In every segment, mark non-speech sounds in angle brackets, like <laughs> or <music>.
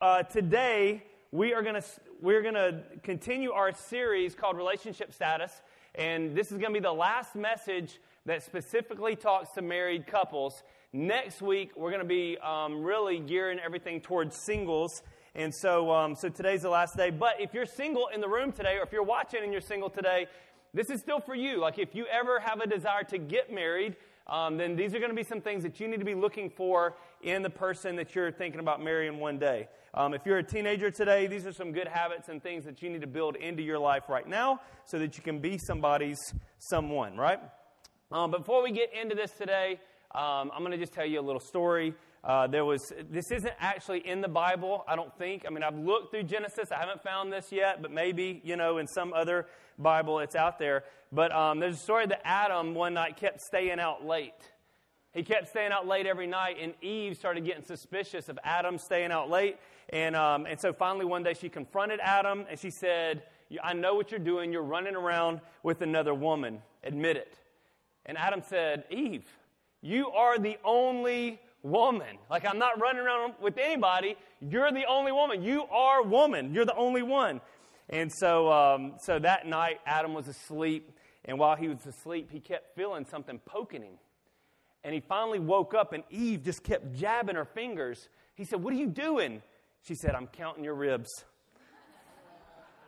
uh, today we are going to we're going to continue our series called Relationship Status, and this is going to be the last message that specifically talks to married couples. Next week we're going to be um, really gearing everything towards singles. And so, um, so today's the last day. But if you're single in the room today, or if you're watching and you're single today, this is still for you. Like if you ever have a desire to get married, um, then these are going to be some things that you need to be looking for in the person that you're thinking about marrying one day. Um, if you're a teenager today, these are some good habits and things that you need to build into your life right now so that you can be somebody's someone, right? Um, before we get into this today, um, I'm going to just tell you a little story. Uh, there was this isn't actually in the Bible, I don't think. I mean, I've looked through Genesis, I haven't found this yet, but maybe you know in some other Bible it's out there. But um, there's a story that Adam one night kept staying out late. He kept staying out late every night, and Eve started getting suspicious of Adam staying out late. And, um, and so finally, one day, she confronted Adam and she said, I know what you're doing. You're running around with another woman. Admit it. And Adam said, Eve, you are the only woman. Like, I'm not running around with anybody. You're the only woman. You are woman. You're the only one. And so, um, so that night, Adam was asleep. And while he was asleep, he kept feeling something poking him. And he finally woke up, and Eve just kept jabbing her fingers. He said, What are you doing? She said, I'm counting your ribs.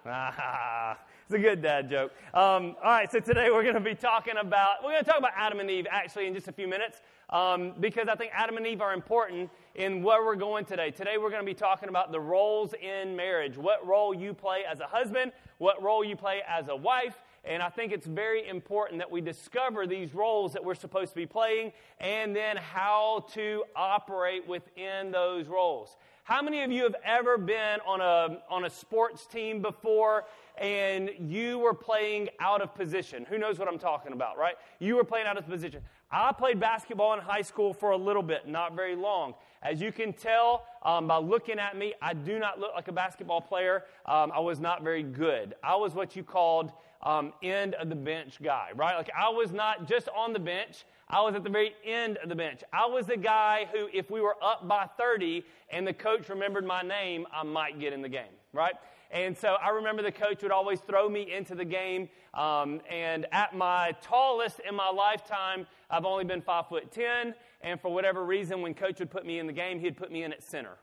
ah, <laughs> it's a good dad joke. Um, all right, so today we're going to be talking about, we're going to talk about Adam and Eve actually in just a few minutes um, because I think Adam and Eve are important in where we're going today. Today we're going to be talking about the roles in marriage, what role you play as a husband, what role you play as a wife, and I think it's very important that we discover these roles that we're supposed to be playing and then how to operate within those roles. How many of you have ever been on a, on a sports team before and you were playing out of position? Who knows what I'm talking about, right? You were playing out of position. I played basketball in high school for a little bit, not very long. As you can tell um, by looking at me, I do not look like a basketball player. Um, I was not very good. I was what you called um, end of the bench guy, right? Like I was not just on the bench. I was at the very end of the bench. I was the guy who, if we were up by 30 and the coach remembered my name, I might get in the game, right? And so I remember the coach would always throw me into the game. Um, and at my tallest in my lifetime, I've only been five foot ten. And for whatever reason, when coach would put me in the game, he'd put me in at center.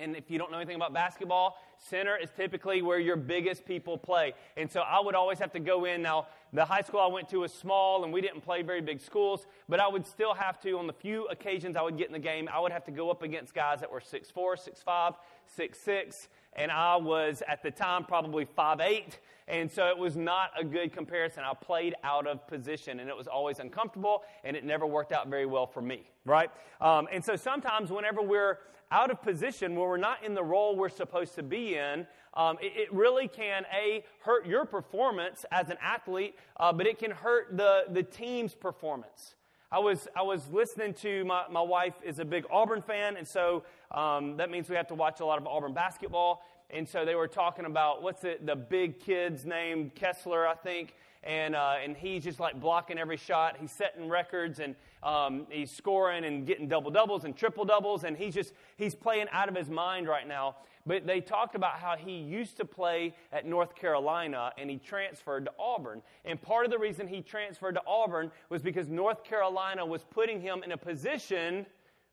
And if you don't know anything about basketball, center is typically where your biggest people play. And so I would always have to go in. Now, the high school I went to was small and we didn't play very big schools, but I would still have to, on the few occasions I would get in the game, I would have to go up against guys that were 6'4, 6'5, 6'6, and I was at the time probably 5'8. And so it was not a good comparison. I played out of position, and it was always uncomfortable, and it never worked out very well for me, right? Um, and so sometimes, whenever we're out of position, when we're not in the role we're supposed to be in, um, it, it, really can a hurt your performance as an athlete, uh, but it can hurt the the team's performance. I was I was listening to my my wife is a big Auburn fan, and so um, that means we have to watch a lot of Auburn basketball. And so they were talking about what's it, the big kid's name, Kessler, I think. And, uh, and he's just like blocking every shot. He's setting records and um, he's scoring and getting double doubles and triple doubles. And he's just, he's playing out of his mind right now. But they talked about how he used to play at North Carolina and he transferred to Auburn. And part of the reason he transferred to Auburn was because North Carolina was putting him in a position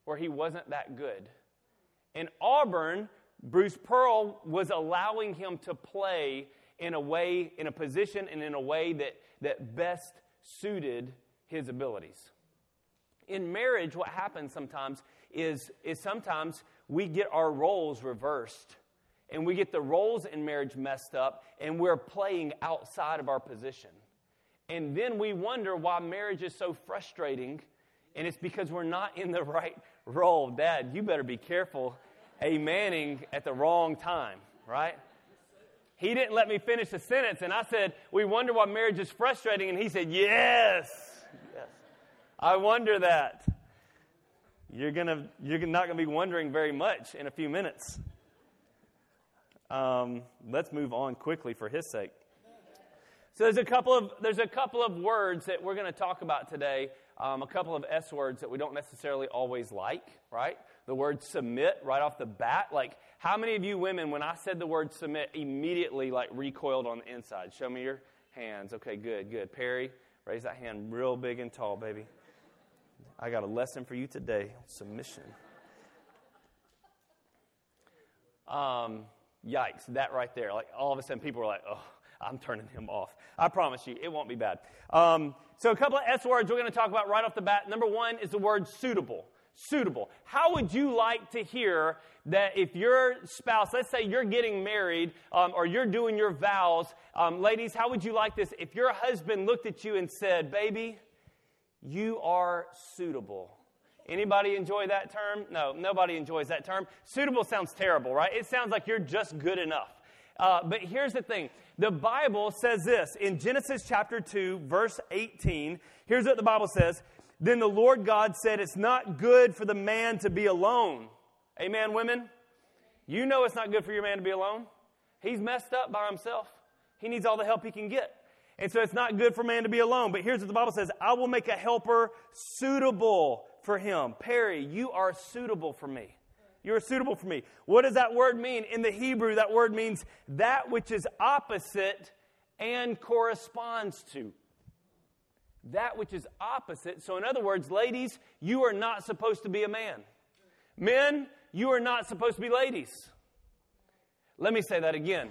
where he wasn't that good. And Auburn Bruce Pearl was allowing him to play in a way, in a position, and in a way that, that best suited his abilities. In marriage, what happens sometimes is, is sometimes we get our roles reversed and we get the roles in marriage messed up and we're playing outside of our position. And then we wonder why marriage is so frustrating and it's because we're not in the <laughs> right role. Dad, you better be careful amening at the wrong time, right? He didn't let me finish the sentence, and I said, We wonder why marriage is frustrating. And he said, Yes. Yes. I wonder that. You're, gonna, you're not going to be wondering very much in a few minutes. Um, let's move on quickly for his sake. So there's a couple of there's a couple of words that we're going to talk about today. Um, a couple of S words that we don't necessarily always like, right? The word submit right off the bat, like How many of you women, when I said the word submit, immediately like recoiled on the inside? Show me your hands. Okay, good, good. Perry, raise that hand real big and tall, baby. I got a lesson for you today submission. Um, yikes, that right there. Like all of a sudden, people were like, oh, I'm turning him off. I promise you, it won't be bad. Um, so, a couple of S words we're going to talk about right off the bat. Number one is the word suitable. Suitable. How would you like to hear that if your spouse, let's say you're getting married um, or you're doing your vows, um, ladies, how would you like this if your husband looked at you and said, Baby, you are suitable? Anybody enjoy that term? No, nobody enjoys that term. Suitable sounds terrible, right? It sounds like you're just good enough. Uh, but here's the thing the Bible says this in Genesis chapter 2, verse 18. Here's what the Bible says Then the Lord God said, It's not good for the man to be alone. Amen, women? You know it's not good for your man to be alone. He's messed up by himself. He needs all the help he can get. And so it's not good for man to be alone. But here's what the Bible says I will make a helper suitable for him. Perry, you are suitable for me. You're suitable for me. What does that word mean? In the Hebrew, that word means that which is opposite and corresponds to. That which is opposite. So, in other words, ladies, you are not supposed to be a man. Men, you are not supposed to be ladies. Let me say that again.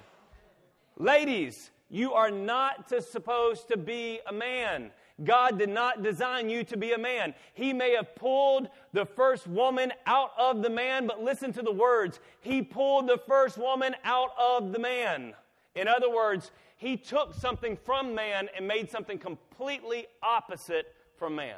Ladies, you are not to, supposed to be a man. God did not design you to be a man. He may have pulled the first woman out of the man, but listen to the words. He pulled the first woman out of the man. In other words, he took something from man and made something completely opposite from man.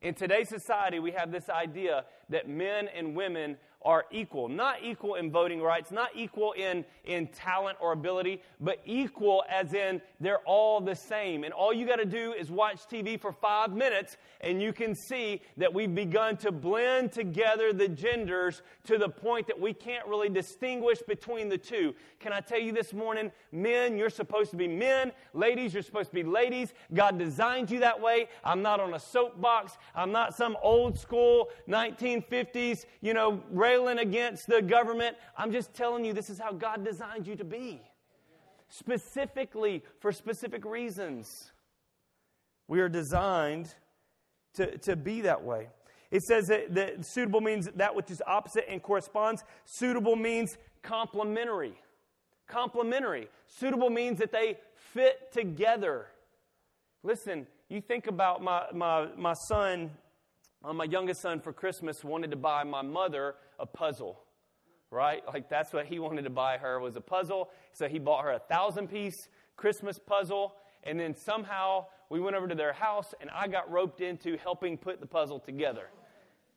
In today's society, we have this idea that men and women are equal. Not equal in voting rights, not equal in, in talent or ability, but equal as in they're all the same. And all you got to do is watch TV for five minutes, and you can see that we've begun to blend together the genders to the point that we can't really distinguish between the two. Can I tell you this morning, men, you're supposed to be men. Ladies, you're supposed to be ladies. God designed you that way. I'm not on a soapbox. I'm not some old school 1950s, you know, railing against the government. I'm just telling you this is how God designed you to be. Specifically for specific reasons. We are designed to, to be that way. It says that, that suitable means that which is opposite and corresponds. Suitable means complementary. Complementary. Suitable means that they fit together. Listen, you think about my, my, my son, my youngest son for Christmas wanted to buy my mother a puzzle, right? Like that's what he wanted to buy her was a puzzle. So he bought her a thousand piece Christmas puzzle. And then somehow we went over to their house and I got roped into helping put the puzzle together.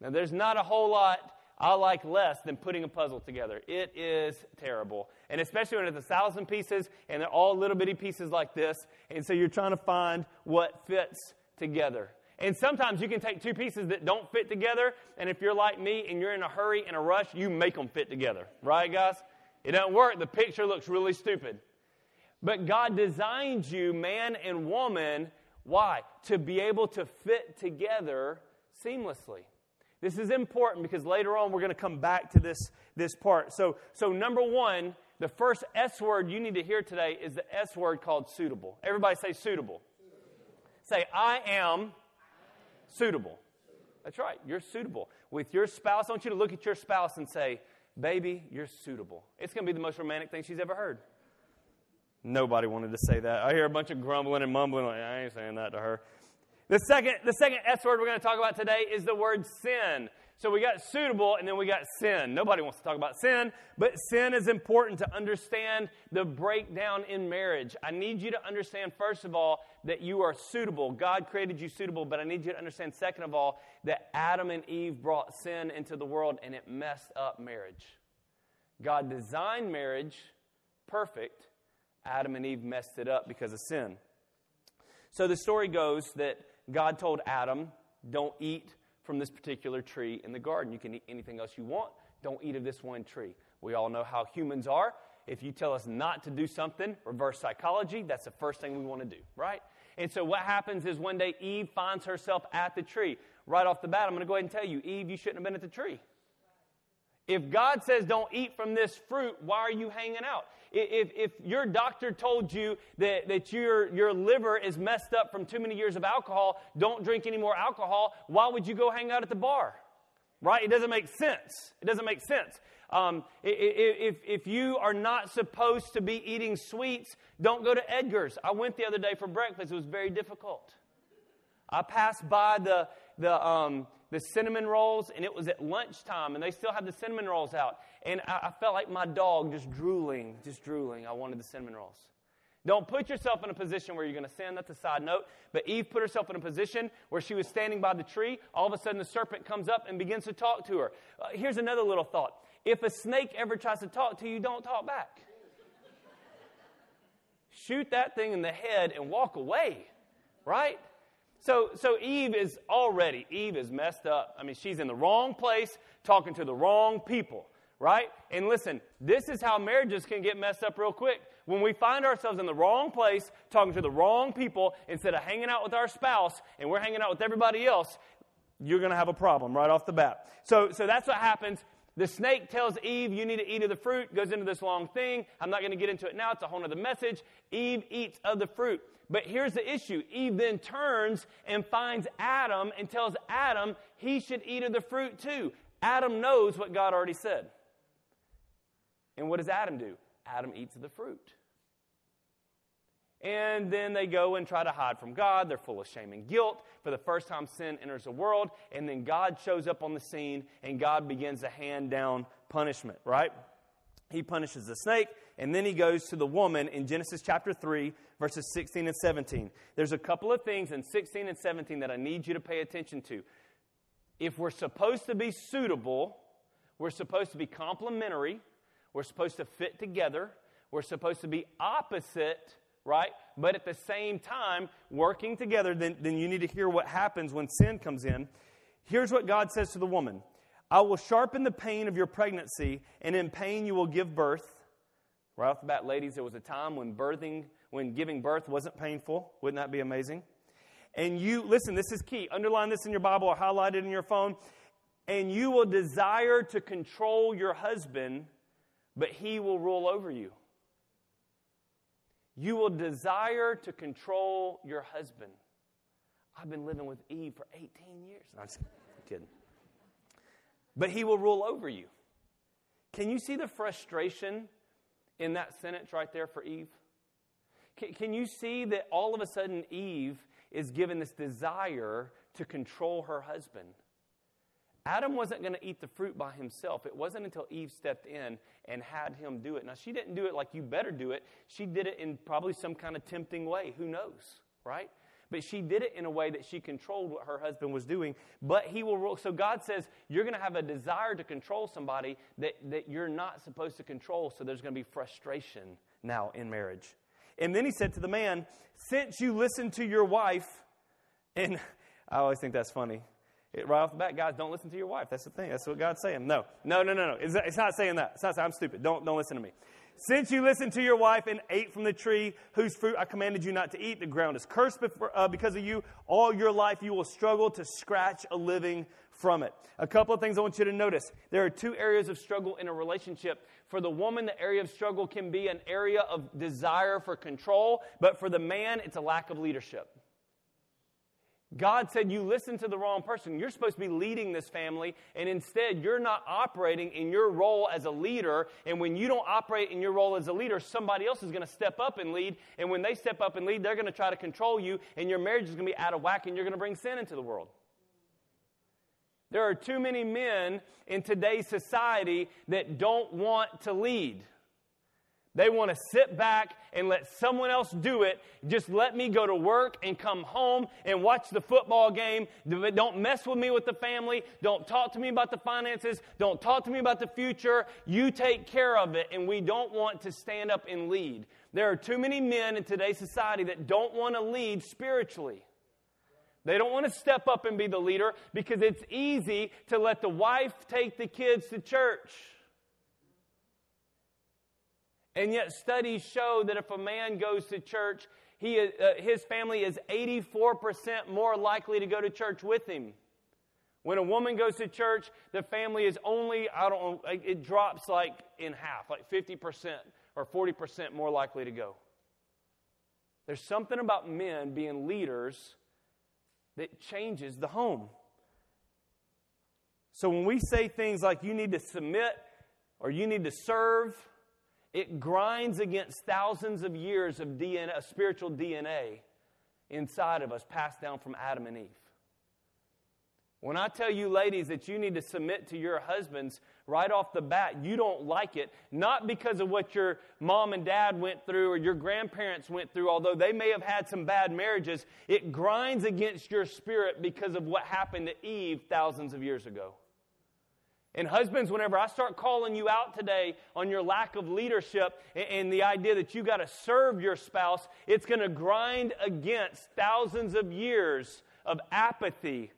Now there's not a whole lot I like less than putting a puzzle together. It is terrible. And especially when it's a thousand pieces and they're all little bitty pieces like this. And so you're trying to find what fits together. And sometimes you can take two pieces that don't fit together, and if you're like me and you're in a hurry and a rush, you make them fit together. Right, guys? It doesn't work. The picture looks really stupid. But God designed you, man and woman, why? To be able to fit together seamlessly. This is important because later on we're going to come back to this, this part. So, so, number one, the first S word you need to hear today is the S word called suitable. Everybody say suitable. Say, I am suitable. That's right, you're suitable. With your spouse, I want you to look at your spouse and say, Baby, you're suitable. It's going to be the most romantic thing she's ever heard. Nobody wanted to say that. I hear a bunch of grumbling and mumbling. Like, I ain't saying that to her. The second, the second S word we're going to talk about today is the word sin. So we got suitable and then we got sin. Nobody wants to talk about sin, but sin is important to understand the breakdown in marriage. I need you to understand, first of all, that you are suitable. God created you suitable, but I need you to understand, second of all, that Adam and Eve brought sin into the world and it messed up marriage. God designed marriage perfect. Adam and Eve messed it up because of sin. So the story goes that God told Adam, Don't eat from this particular tree in the garden. You can eat anything else you want. Don't eat of this one tree. We all know how humans are. If you tell us not to do something, reverse psychology, that's the first thing we want to do, right? And so what happens is one day Eve finds herself at the tree. Right off the bat, I'm going to go ahead and tell you, Eve, you shouldn't have been at the tree. If God says don't eat from this fruit, why are you hanging out? If, if your doctor told you that, that your, your liver is messed up from too many years of alcohol, don't drink any more alcohol, why would you go hang out at the bar? Right? It doesn't make sense. It doesn't make sense. Um, if, if you are not supposed to be eating sweets, don't go to Edgar's. I went the other day for breakfast. It was very difficult. I passed by the, the, um, the cinnamon rolls, and it was at lunchtime, and they still had the cinnamon rolls out. And I, I felt like my dog just drooling, just drooling. I wanted the cinnamon rolls. Don't put yourself in a position where you're going to sin. That's a side note. But Eve put herself in a position where she was standing by the tree. All of a sudden, the serpent comes up and begins to talk to her. Uh, here's another little thought if a snake ever tries to talk to you, don't talk back. Shoot that thing in the head and walk away, right? So, so Eve is already, Eve is messed up. I mean, she's in the wrong place, talking to the wrong people, right? And listen, this is how marriages can get messed up real quick. When we find ourselves in the wrong place, talking to the wrong people, instead of hanging out with our spouse and we're hanging out with everybody else, you're going to have a problem right off the bat. So, so that's what happens. The snake tells Eve, You need to eat of the fruit, goes into this long thing. I'm not going to get into it now, it's a whole other message. Eve eats of the fruit. But here's the issue Eve then turns and finds Adam and tells Adam he should eat of the fruit too. Adam knows what God already said. And what does Adam do? Adam eats of the fruit. And then they go and try to hide from God. They're full of shame and guilt. For the first time, sin enters the world. And then God shows up on the scene and God begins to hand down punishment, right? He punishes the snake and then he goes to the woman in Genesis chapter 3, verses 16 and 17. There's a couple of things in 16 and 17 that I need you to pay attention to. If we're supposed to be suitable, we're supposed to be complementary, we're supposed to fit together, we're supposed to be opposite right? But at the same time, working together, then, then you need to hear what happens when sin comes in. Here's what God says to the woman I will sharpen the pain of your pregnancy, and in pain you will give birth. Right off the bat, ladies, there was a time when birthing, when giving birth wasn't painful. Wouldn't that be amazing? And you, listen, this is key. Underline this in your Bible or highlight it in your phone. And you will desire to control your husband, but he will rule over you. You will desire to control your husband. I've been living with Eve for 18 years. No, I'm kidding. But he will rule over you. Can you see the frustration in that sentence right there for Eve? Can, can you see that all of a sudden Eve is given this desire to control her husband? Adam wasn't going to eat the fruit by himself. It wasn't until Eve stepped in and had him do it. Now, she didn't do it like you better do it. She did it in probably some kind of tempting way. Who knows, right? But she did it in a way that she controlled what her husband was doing. But he will rule. So God says you're going to have a desire to control somebody that, that you're not supposed to control. So there's going to be frustration now in marriage. And then he said to the man, Since you listened to your wife, and <laughs> I always think that's funny. It, right off the bat, guys, don't listen to your wife. That's the thing. That's what God's saying. No, no, no, no, no. It's, it's not saying that. It's not saying I'm stupid. Don't, don't listen to me. Since you listened to your wife and ate from the tree whose fruit I commanded you not to eat, the ground is cursed before, uh, because of you. All your life you will struggle to scratch a living from it. A couple of things I want you to notice. There are two areas of struggle in a relationship. For the woman, the area of struggle can be an area of desire for control, but for the man, it's a lack of leadership. God said, You listen to the wrong person. You're supposed to be leading this family, and instead, you're not operating in your role as a leader. And when you don't operate in your role as a leader, somebody else is going to step up and lead. And when they step up and lead, they're going to try to control you, and your marriage is going to be out of whack, and you're going to bring sin into the world. There are too many men in today's society that don't want to lead. They want to sit back and let someone else do it. Just let me go to work and come home and watch the football game. Don't mess with me with the family. Don't talk to me about the finances. Don't talk to me about the future. You take care of it. And we don't want to stand up and lead. There are too many men in today's society that don't want to lead spiritually. They don't want to step up and be the leader because it's easy to let the wife take the kids to church. And yet, studies show that if a man goes to church, he, uh, his family is 84% more likely to go to church with him. When a woman goes to church, the family is only, I don't know, it drops like in half, like 50% or 40% more likely to go. There's something about men being leaders that changes the home. So when we say things like you need to submit or you need to serve, it grinds against thousands of years of DNA, spiritual DNA inside of us passed down from Adam and Eve. When I tell you, ladies, that you need to submit to your husbands right off the bat, you don't like it, not because of what your mom and dad went through or your grandparents went through, although they may have had some bad marriages. It grinds against your spirit because of what happened to Eve thousands of years ago. And husbands, whenever I start calling you out today on your lack of leadership and the idea that you got to serve your spouse, it's going to grind against thousands of years of apathy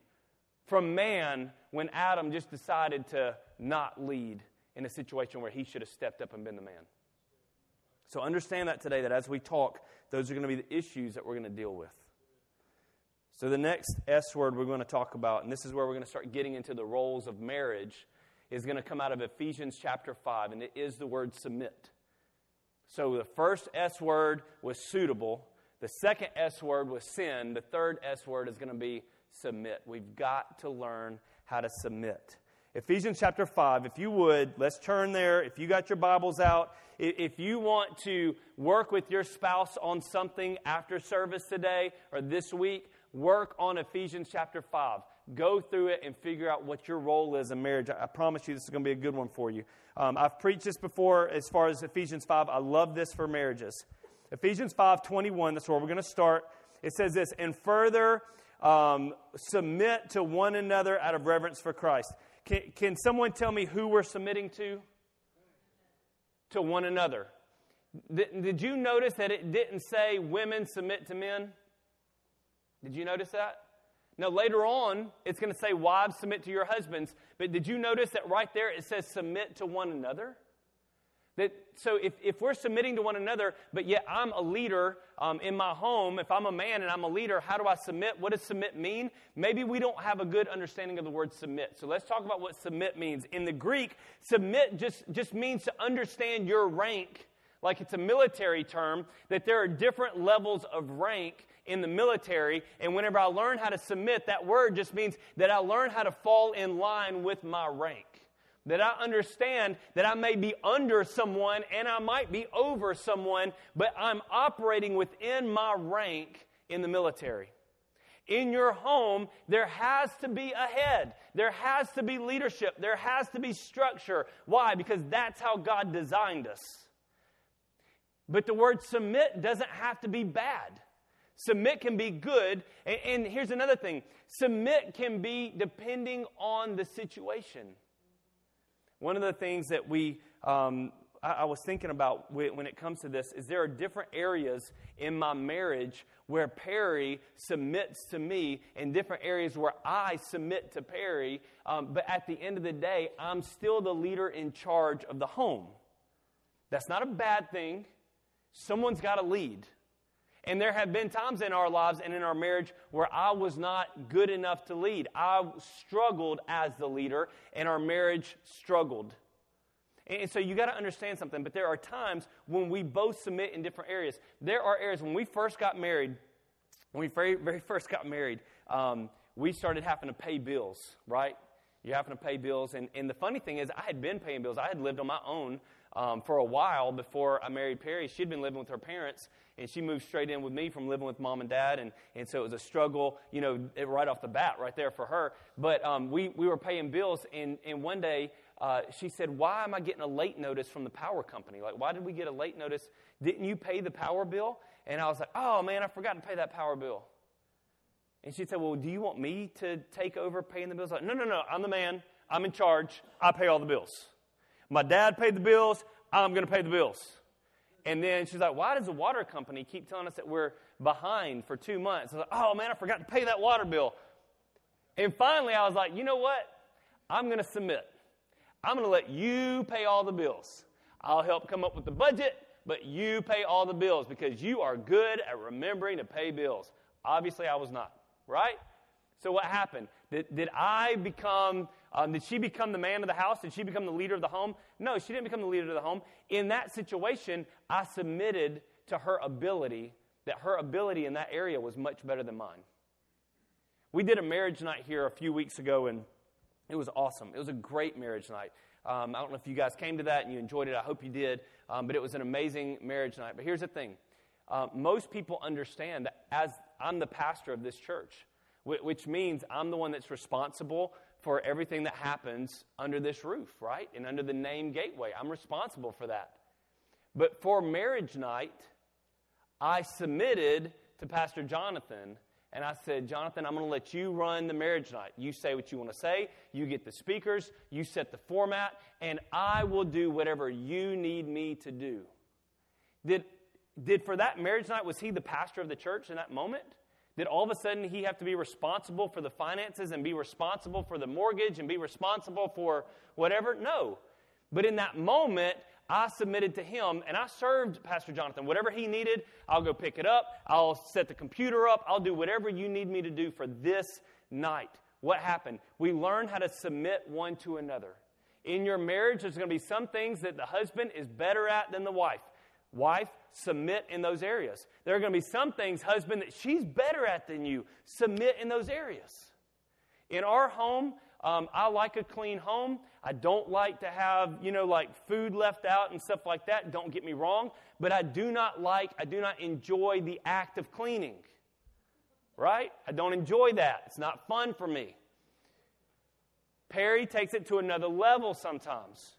from man when Adam just decided to not lead in a situation where he should have stepped up and been the man. So understand that today, that as we talk, those are going to be the issues that we're going to deal with. So the next S word we're going to talk about, and this is where we're going to start getting into the roles of marriage, is going to come out of Ephesians chapter 5, and it is the word submit. So the first S word was suitable, the second S word was sin, the third S word is going to be submit. We've got to learn how to submit. Ephesians chapter 5, if you would, let's turn there. If you got your Bibles out, if you want to work with your spouse on something after service today or this week, work on Ephesians chapter 5. Go through it and figure out what your role is in marriage. I promise you this is going to be a good one for you. Um, I've preached this before as far as Ephesians 5. I love this for marriages. Ephesians 5 21, that's where we're going to start. It says this, and further um, submit to one another out of reverence for Christ. Can, can someone tell me who we're submitting to? To one another. Did, did you notice that it didn't say women submit to men? Did you notice that? Now, later on, it's going to say wives submit to your husbands. But did you notice that right there it says submit to one another? That, so if, if we're submitting to one another, but yet I'm a leader um, in my home, if I'm a man and I'm a leader, how do I submit? What does submit mean? Maybe we don't have a good understanding of the word submit. So let's talk about what submit means. In the Greek, submit just, just means to understand your rank, like it's a military term, that there are different levels of rank in the military. And whenever I learn how to submit, that word just means that I learn how to fall in line with my rank that I understand that I may be under someone and I might be over someone, but I'm operating within my rank in the military. In your home, there has to be a head. There has to be leadership. There has to be structure. Why? Because that's how God designed us. But the word submit doesn't have to be bad. Submit can be good. And, and here's another thing submit can be depending on the situation. One of the things that we, um, I, I was thinking about when it comes to this is there are different areas in my marriage where Perry submits to me, and different areas where I submit to Perry. Um, but at the end of the day, I'm still the leader in charge of the home. That's not a bad thing. Someone's got to lead. And there have been times in our lives and in our marriage where I was not good enough to lead. I struggled as the leader, and our marriage struggled. And so you got to understand something, but there are times when we both submit in different areas. There are areas when we first got married, when we very, very first got married, um, we started having to pay bills, right? You're having to pay bills. And, and the funny thing is, I had been paying bills. I had lived on my own um, for a while before I married Perry. She'd been living with her parents, and she moved straight in with me from living with mom and dad. And, and so it was a struggle, you know, right off the bat, right there for her. But um, we, we were paying bills, and, and one day uh, she said, Why am I getting a late notice from the power company? Like, why did we get a late notice? Didn't you pay the power bill? And I was like, Oh, man, I forgot to pay that power bill. And she said, Well, do you want me to take over paying the bills? Like, no, no, no, I'm the man. I'm in charge. I pay all the bills. My dad paid the bills. I'm going to pay the bills. And then she's like, Why does the water company keep telling us that we're behind for two months? I was like, Oh, man, I forgot to pay that water bill. And finally, I was like, You know what? I'm going to submit. I'm going to let you pay all the bills. I'll help come up with the budget, but you pay all the bills because you are good at remembering to pay bills. Obviously, I was not, right? So what happened? Did, did I become, um, did she become the man of the house? Did she become the leader of the home? No, she didn't become the leader of the home. In that situation, I submitted to her ability, that her ability in that area was much better than mine. We did a marriage night here a few weeks ago, and it was awesome. It was a great marriage night. Um, I don't know if you guys came to that and you enjoyed it. I hope you did. Um, but it was an amazing marriage night. But here's the thing uh, most people understand that as I'm the pastor of this church, which means I'm the one that's responsible for everything that happens under this roof, right? And under the name Gateway. I'm responsible for that. But for marriage night, I submitted to Pastor Jonathan and I said, Jonathan, I'm going to let you run the marriage night. You say what you want to say, you get the speakers, you set the format, and I will do whatever you need me to do. Did, did for that marriage night, was he the pastor of the church in that moment? Did all of a sudden he have to be responsible for the finances and be responsible for the mortgage and be responsible for whatever? No. But in that moment, I submitted to him and I served Pastor Jonathan. Whatever he needed, I'll go pick it up. I'll set the computer up. I'll do whatever you need me to do for this night. What happened? We learn how to submit one to another. In your marriage, there's going to be some things that the husband is better at than the wife. Wife, submit in those areas. There are going to be some things, husband, that she's better at than you. Submit in those areas. In our home, um, I like a clean home. I don't like to have, you know, like food left out and stuff like that. Don't get me wrong. But I do not like, I do not enjoy the act of cleaning. Right? I don't enjoy that. It's not fun for me. Perry takes it to another level sometimes.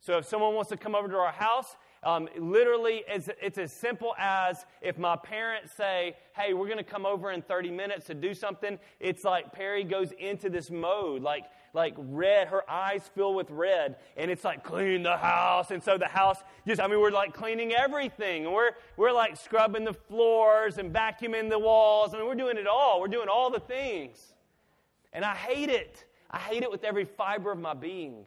So if someone wants to come over to our house um, literally, it's, it's as simple as if my parents say, hey, we're going to come over in 30 minutes to do something, it's like Perry goes into this mode, like, like red, her eyes fill with red, and it's like clean the house. And so the house just, I mean, we're like cleaning everything. And we're, we're like scrubbing the floors and vacuuming the walls. I mean, we're doing it all. We're doing all the things. And I hate it. I hate it with every fiber of my being.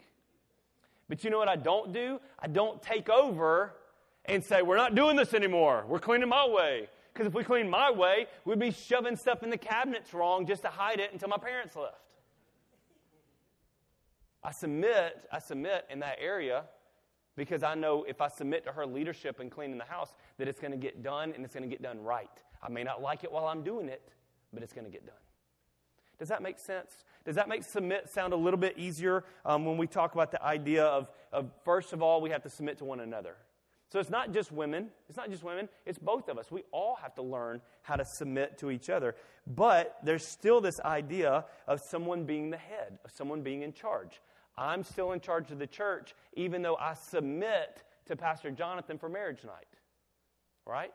But you know what I don't do? I don't take over and say, we're not doing this anymore. We're cleaning my way. Because if we clean my way, we'd be shoving stuff in the cabinets wrong just to hide it until my parents left. I submit, I submit in that area because I know if I submit to her leadership in cleaning the house, that it's going to get done and it's going to get done right. I may not like it while I'm doing it, but it's going to get done. Does that make sense? Does that make submit sound a little bit easier um, when we talk about the idea of, of, first of all, we have to submit to one another? So it's not just women. It's not just women. It's both of us. We all have to learn how to submit to each other. But there's still this idea of someone being the head, of someone being in charge. I'm still in charge of the church, even though I submit to Pastor Jonathan for marriage night. Right?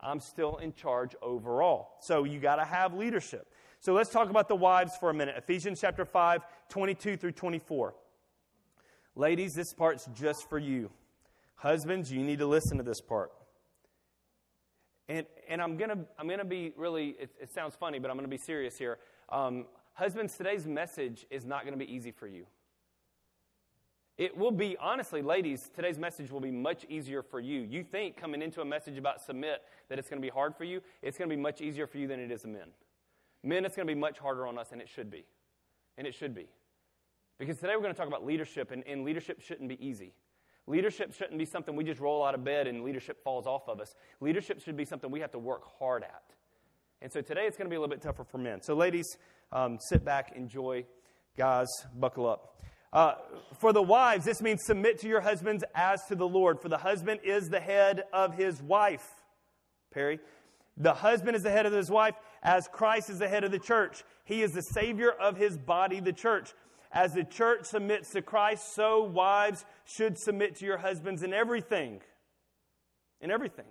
I'm still in charge overall. So you got to have leadership. So let's talk about the wives for a minute. Ephesians chapter 5, 22 through 24. Ladies, this part's just for you. Husbands, you need to listen to this part. And, and I'm going to I'm gonna be really, it, it, sounds funny, but I'm going to be serious here. Um, husbands, today's message is not going to be easy for you. It will be, honestly, ladies, today's message will be much easier for you. You think coming into a message about submit that it's going to be hard for you, it's going to be much easier for you than it is for men. Men, it's going to be much harder on us, and it should be. And it should be. Because today we're going to talk about leadership, and, and leadership shouldn't be easy. Leadership shouldn't be something we just roll out of bed and leadership falls off of us. Leadership should be something we have to work hard at. And so today it's going to be a little bit tougher for men. So, ladies, um, sit back, enjoy. Guys, buckle up. Uh, for the wives, this means submit to your husbands as to the Lord. For the husband is the head of his wife. Perry. The husband is the head of his wife, as Christ is the head of the church. He is the Savior of his body, the church. As the church submits to Christ, so wives should submit to your husbands in everything. In everything.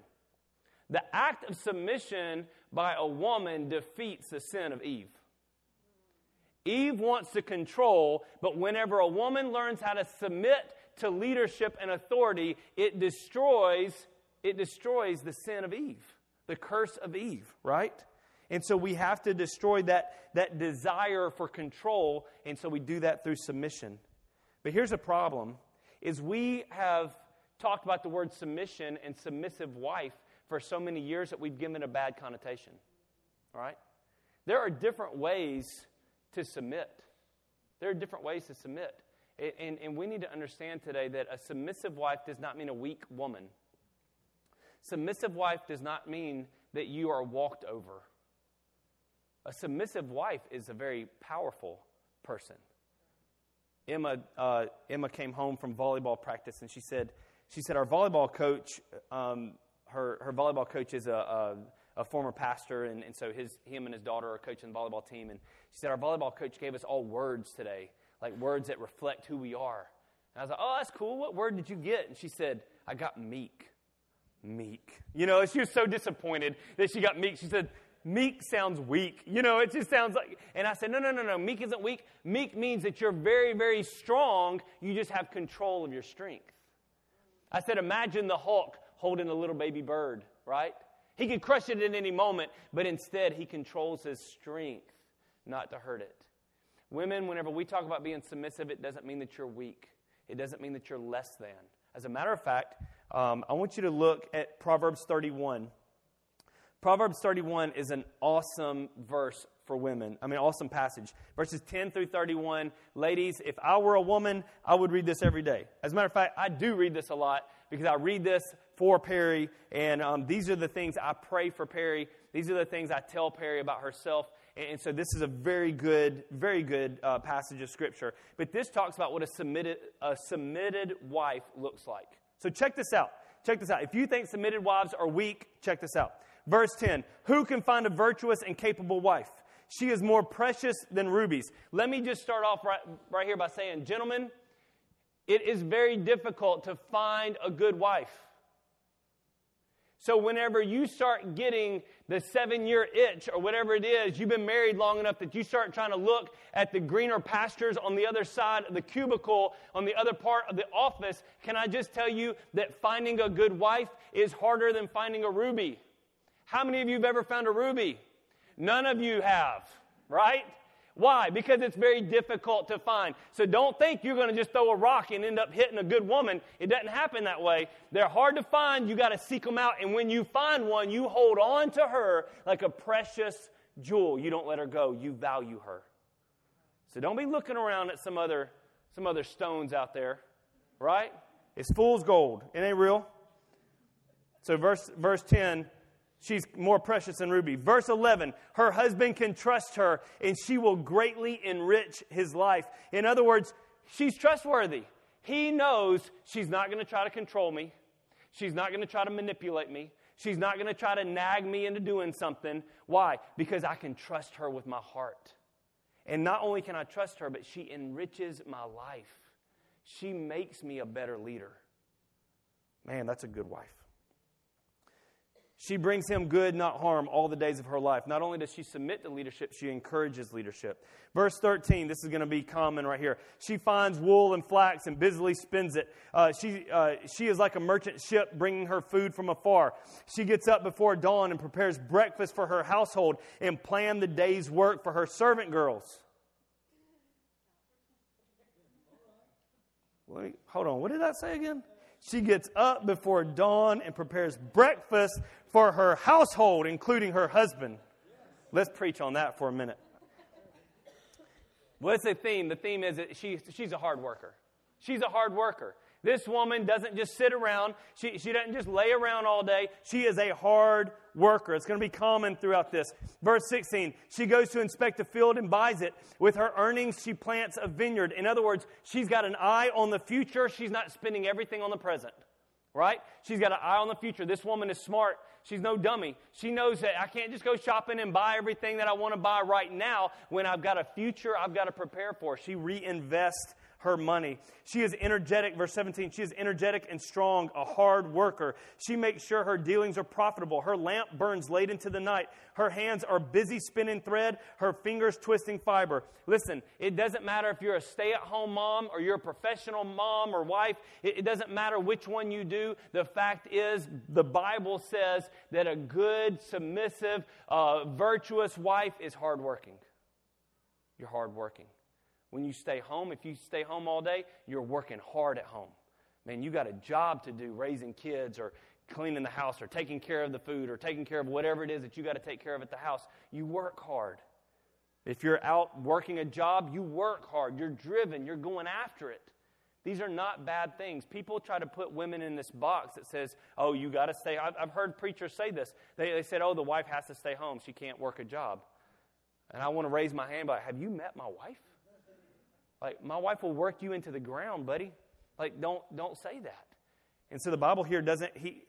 The act of submission by a woman defeats the sin of Eve. Eve wants to control, but whenever a woman learns how to submit to leadership and authority, it destroys it destroys the sin of Eve the curse of Eve, right? And so we have to destroy that, that desire for control, and so we do that through submission. But here's a problem is we have talked about the word submission and submissive wife for so many years that we've given a bad connotation. All right? There are different ways to submit. There are different ways to submit. And, and, we need to understand today that a submissive wife does not mean a weak woman. Submissive wife does not mean that you are walked over. A submissive wife is a very powerful person. Emma, uh, Emma came home from volleyball practice and she said, she said, our volleyball coach, um, her, her volleyball coach is a, a, a former pastor, and, and so his, him and his daughter are coaching the volleyball team. And she said, Our volleyball coach gave us all words today, like words that reflect who we are. And I was like, Oh, that's cool. What word did you get? And she said, I got meek. Meek. You know, she was so disappointed that she got meek. She said, Meek sounds weak. You know, it just sounds like, and I said, no, no, no, no. Meek isn't weak. Meek means that you're very, very strong. You just have control of your strength. I said, imagine the Hulk holding a little baby bird, right? He could crush it at any moment, but instead he controls his strength not to hurt it. Women, whenever we talk about being submissive, it doesn't mean that you're weak. It doesn't mean that you're less than. As a matter of fact, um, I want you to look at Proverbs 31. Proverbs 31 is an awesome verse for women. I mean, awesome passage. Verses 10 through 31. Ladies, if I were a woman, I would read this every day. As a matter of fact, I do read this a lot because I read this for Perry, and um, these are the things I pray for Perry. These are the things I tell Perry about herself. And, and so this is a very good, very good uh, passage of Scripture. But this talks about what a submitted, a submitted wife looks like. So check this out. Check this out. If you think submitted wives are weak, check this out. Verse 10 Who can find a virtuous and capable wife? She is more precious than rubies. Let me just start off right, right here by saying, gentlemen, it is very difficult to find a good wife. So, whenever you start getting the seven year itch or whatever it is, you've been married long enough that you start trying to look at the greener pastures on the other side of the cubicle, on the other part of the office. Can I just tell you that finding a good wife is harder than finding a ruby? How many of you have ever found a ruby? None of you have, right? Why? Because it's very difficult to find. So don't think you're going to just throw a rock and end up hitting a good woman. It doesn't happen that way. They're hard to find. You got to seek them out. And when you find one, you hold on to her like a precious jewel. You don't let her go. You value her. So don't be looking around at some other some other stones out there, right? It's fool's gold. It ain't real. So verse verse 10 She's more precious than ruby. Verse 11, her husband can trust her and she will greatly enrich his life. In other words, she's trustworthy. He knows she's not going to try to control me. She's not going to try to manipulate me. She's not going to try to nag me into doing something. Why? Because I can trust her with my heart. And not only can I trust her, but she enriches my life. She makes me a better leader. Man, that's a good wife. She brings him good, not harm, all the days of her life. Not only does she submit to leadership, she encourages leadership. Verse 13, this is going to be common right here. She finds wool and flax and busily spins it. Uh, she, uh, she is like a merchant ship bringing her food from afar. She gets up before dawn and prepares breakfast for her household and plan the day's work for her servant girls. Wait, hold on, what did that say again? She gets up before dawn and prepares breakfast for her household, including her husband. Let's preach on that for a minute. What's the theme? The theme is that she, she's a hard worker. She's a hard worker. This woman doesn't just sit around. She, she doesn't just lay around all day. She is a hard worker. It's going to be common throughout this. Verse 16, she goes to inspect a field and buys it. With her earnings, she plants a vineyard. In other words, she's got an eye on the future. She's not spending everything on the present, right? She's got an eye on the future. This woman is smart. She's no dummy. She knows that I can't just go shopping and buy everything that I want to buy right now when I've got a future I've got to prepare for. She reinvests her money. She is energetic, verse 17. She is energetic and strong, a hard worker. She makes sure her dealings are profitable. Her lamp burns late into the night. Her hands are busy spinning thread, her fingers twisting fiber. Listen, it doesn't matter if you're a stay at home mom or you're a professional mom or wife, it, doesn't matter which one you do. The fact is, the Bible says that a good, submissive, uh, virtuous wife is hardworking. You're hardworking. When you stay home, if you stay home all day, you're working hard at home. Man, you got a job to do raising kids or cleaning the house or taking care of the food or taking care of whatever it is that you got to take care of at the house. You work hard. If you're out working a job, you work hard, you're driven, you're going after it. These are not bad things. People try to put women in this box that says, oh, you got to stay. I've, I've, heard preachers say this. They, they said, oh, the wife has to stay home. She can't work a job. And I want to raise my hand, but have you met my wife? Like, my wife will work you into the ground, buddy. Like, don't, don't say that. And so the Bible here doesn't, he,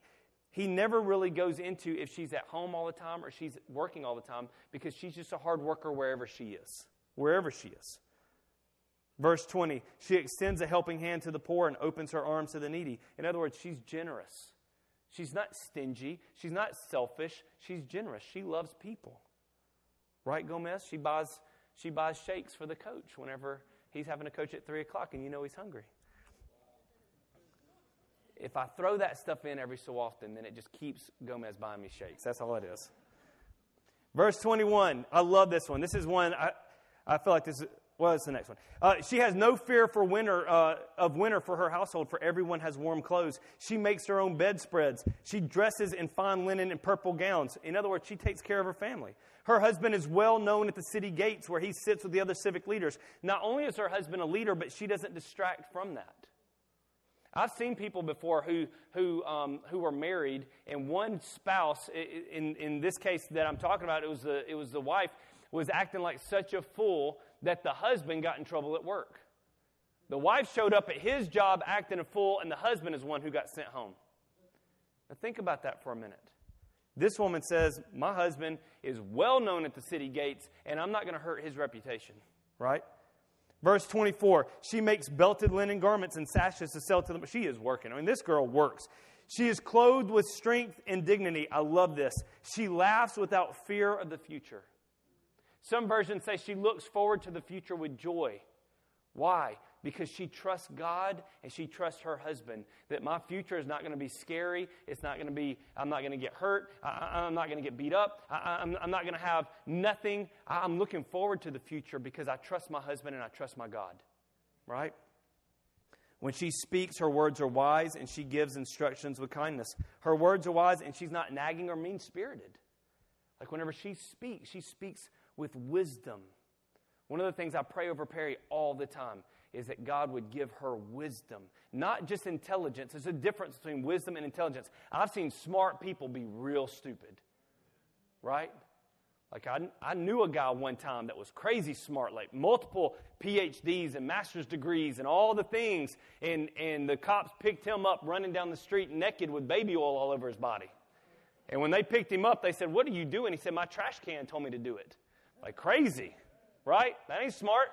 he never really goes into if she's at home all the time or she's working all the time because she's just a hard worker wherever she is. Wherever she is. Verse 20, she extends a helping hand to the poor and opens her arms to the needy. In other words, she's generous. She's not stingy. She's not selfish. She's generous. She loves people. Right, Gomez? She buys, she buys shakes for the coach whenever he's having a coach at 3 o'clock and you know he's hungry. If I throw that stuff in every so often, then it just keeps Gomez buying me shakes. That's all it is. Verse 21, I love this one. This is one I, I feel like this What's the next one? Uh, she has no fear for winter uh, of winter for her household, for everyone has warm clothes. She makes her own bedspreads. She dresses in fine linen and purple gowns. In other words, she takes care of her family. Her husband is well known at the city gates where he sits with the other civic leaders. Not only is her husband a leader, but she doesn't distract from that. I've seen people before who who um, who were married, and one spouse, in in this case that I'm talking about, it was the it was the wife was acting like such a fool that the husband got in trouble at work. The wife showed up at his job acting a fool, and the husband is one who got sent home. Now, think about that for a minute. This woman says, My husband is well known at the city gates, and I'm not going to hurt his reputation, right? Verse 24, she makes belted linen garments and sashes to sell to them. She is working. I mean, this girl works. She is clothed with strength and dignity. I love this. She laughs without fear of the future. Some versions say she looks forward to the future with joy. Why? Because she trusts God and she trusts her husband. That my future is not going to be scary. It's not going to be, I'm not going to get hurt. I, am not going to get beat up. I, am not going to have nothing. I'm looking forward to the future because I trust my husband and I trust my God. Right? When she speaks, her words are wise and she gives instructions with kindness. Her words are wise and she's not nagging or mean spirited. Like whenever she speaks, she speaks with wisdom. One of the things I pray over Perry all the time is that God would give her wisdom, not just intelligence. There's a difference between wisdom and intelligence. I've seen smart people be real stupid, right? Like, I, I knew a guy one time that was crazy smart, like multiple PhDs and master's degrees and all the things. And, and the cops picked him up running down the street naked with baby oil all over his body. And when they picked him up, they said, What are you doing? He said, My trash can told me to do it. Like crazy, right? That ain't smart.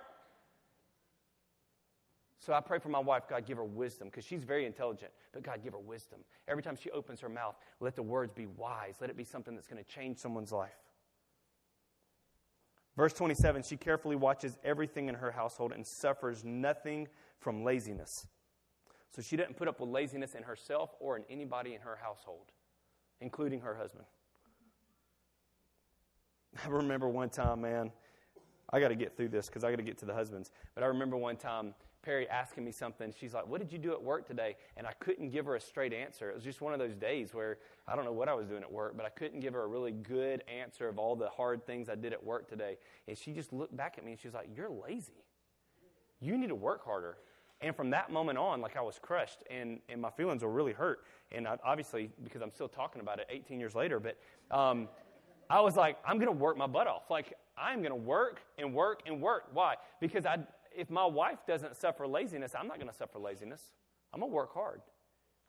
So I pray for my wife, God, give her wisdom, because she's very intelligent, but God, give her wisdom. Every time she opens her mouth, let the words be wise. Let it be something that's going to change someone's life. Verse 27 She carefully watches everything in her household and suffers nothing from laziness. So she doesn't put up with laziness in herself or in anybody in her household, including her husband. I remember one time, man, I got to get through this because I got to get to the husbands. But I remember one time Perry asking me something. She's like, What did you do at work today? And I couldn't give her a straight answer. It was just one of those days where I don't know what I was doing at work, but I couldn't give her a really good answer of all the hard things I did at work today. And she just looked back at me and she was like, You're lazy. You need to work harder. And from that moment on, like I was crushed and, and my feelings were really hurt. And I, obviously, because I'm still talking about it 18 years later, but. Um, I was like, I'm going to work my butt off. Like, I'm going to work and work and work. Why? Because I, if my wife doesn't suffer laziness, I'm not going to suffer laziness. I'm going to work hard.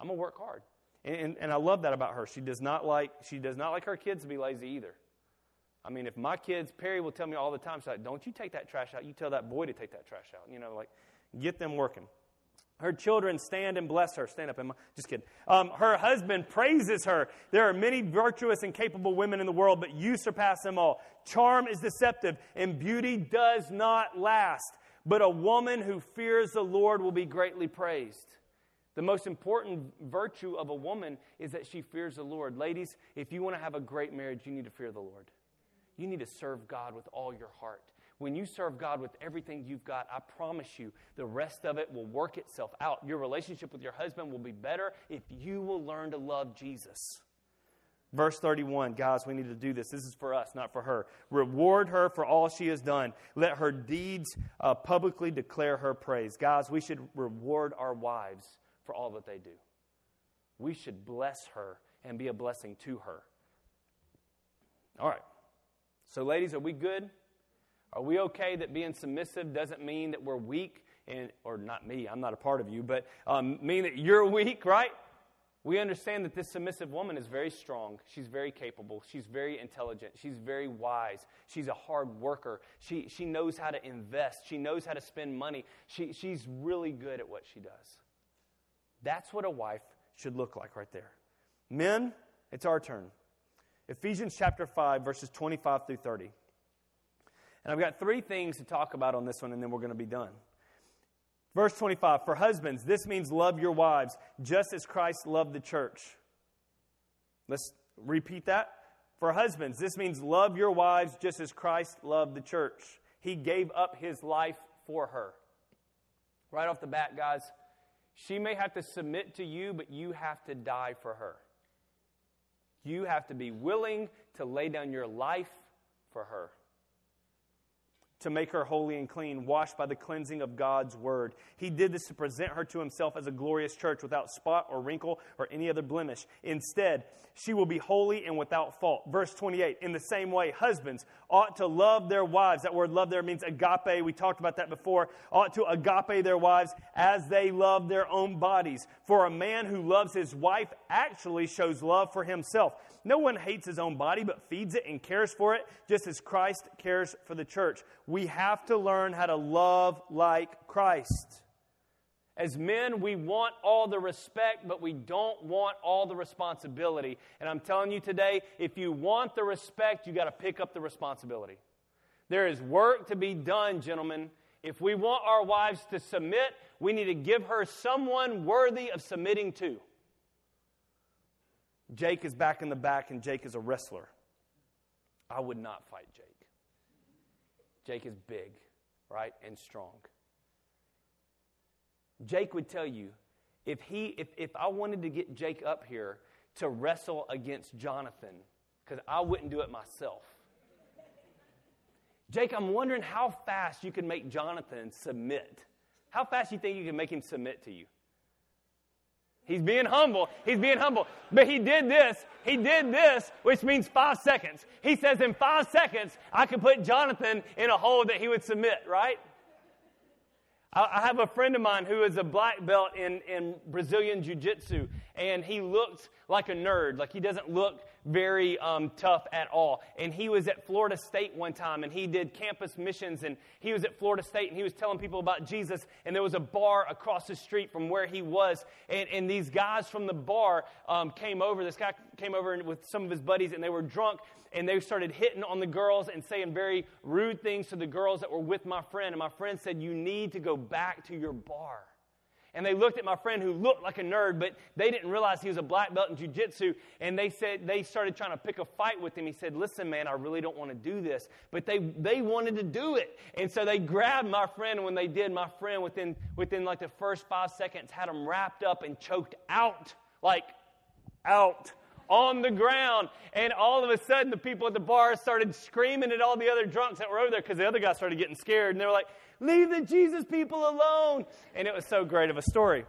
I'm going to work hard. And, and, and, I love that about her. She does not like she does not like her kids to be lazy either. I mean, if my kids, Perry will tell me all the time, she's like, "Don't you take that trash out? You tell that boy to take that trash out." You know, like get them working. Her children stand and bless her. Stand up, Emma. Just kidding. Um, her husband praises her. There are many virtuous and capable women in the world, but you surpass them all. Charm is deceptive, and beauty does not last. But a woman who fears the Lord will be greatly praised. The most important virtue of a woman is that she fears the Lord. Ladies, if you want to have a great marriage, you need to fear the Lord. You need to serve God with all your heart. When you serve God with everything you've got, I promise you the rest of it will work itself out. Your relationship with your husband will be better if you will learn to love Jesus. Verse 31, guys, we need to do this. This is for us, not for her. Reward her for all she has done. Let her deeds uh, publicly declare her praise. Guys, we should reward our wives for all that they do. We should bless her and be a blessing to her. All right. So, ladies, are we good? Are we okay that being submissive doesn't mean that we're weak? And, or not me, I'm not a part of you, but um, mean that you're weak, right? We understand that this submissive woman is very strong. She's very capable. She's very intelligent. She's very wise. She's a hard worker. She, she knows how to invest. She knows how to spend money. She, she's really good at what she does. That's what a wife should look like right there. Men, it's our turn. Ephesians chapter 5, verses 25 through 30. And I've got three things to talk about on this one, and then we're going to be done. Verse 25 For husbands, this means love your wives, just as Christ loved the church. Let's repeat that. For husbands, this means love your wives just as Christ loved the church. He gave up his life for her. Right off the bat, guys, she may have to submit to you, but you have to die for her. You have to be willing to lay down your life for her to make her holy and clean, washed by the cleansing of God's word. He did this to present her to himself as a glorious church without spot or wrinkle or any other blemish. Instead, she will be holy and without fault. Verse 28 In the same way, husbands ought to love their wives. That word love there means agape. We talked about that before. Ought to agape their wives as they love their own bodies. For a man who loves his wife actually shows love for himself. No one hates his own body, but feeds it and cares for it, just as Christ cares for the church. We have to learn how to love like Christ. As men, we want all the respect, but we don't want all the responsibility. And I'm telling you today, if you want the respect, you got to pick up the responsibility. There is work to be done, gentlemen. If we want our wives to submit, we need to give her someone worthy of submitting to. Jake is back in the back, and Jake is a wrestler. I would not fight Jake. Jake is big, right, and strong. Jake would tell you if he if, if I wanted to get Jake up here to wrestle against Jonathan, because I wouldn't do it myself. Jake, I'm wondering how fast you can make Jonathan submit. How fast you think you can make him submit to you? He's being humble. He's being humble. But he did this. He did this, which means five seconds. He says, in five seconds, I could put Jonathan in a hole that he would submit, right? I have a friend of mine who is a black belt in, in Brazilian Jiu Jitsu, and he looked like a nerd. Like he doesn't look very um, tough at all. And he was at Florida State one time, and he did campus missions, and he was at Florida State, and he was telling people about Jesus. And there was a bar across the street from where he was, and, and these guys from the bar um, came over. This guy came over with some of his buddies, and they were drunk, and they started hitting on the girls and saying very rude things to the girls that were with my friend. And my friend said, You need to go back to your bar. And they looked at my friend who looked like a nerd, but they didn't realize he was a black belt in jujitsu. And they said they started trying to pick a fight with him. He said, "Listen, man, I really don't want to do this." But they they wanted to do it, and so they grabbed my friend. And when they did, my friend within within like the first five seconds had him wrapped up and choked out, like out on the ground. And all of a sudden, the people at the bar started screaming at all the other drunks that were over there because the other guy started getting scared. And they were like, Leave the Jesus people alone. And it was so great of a story.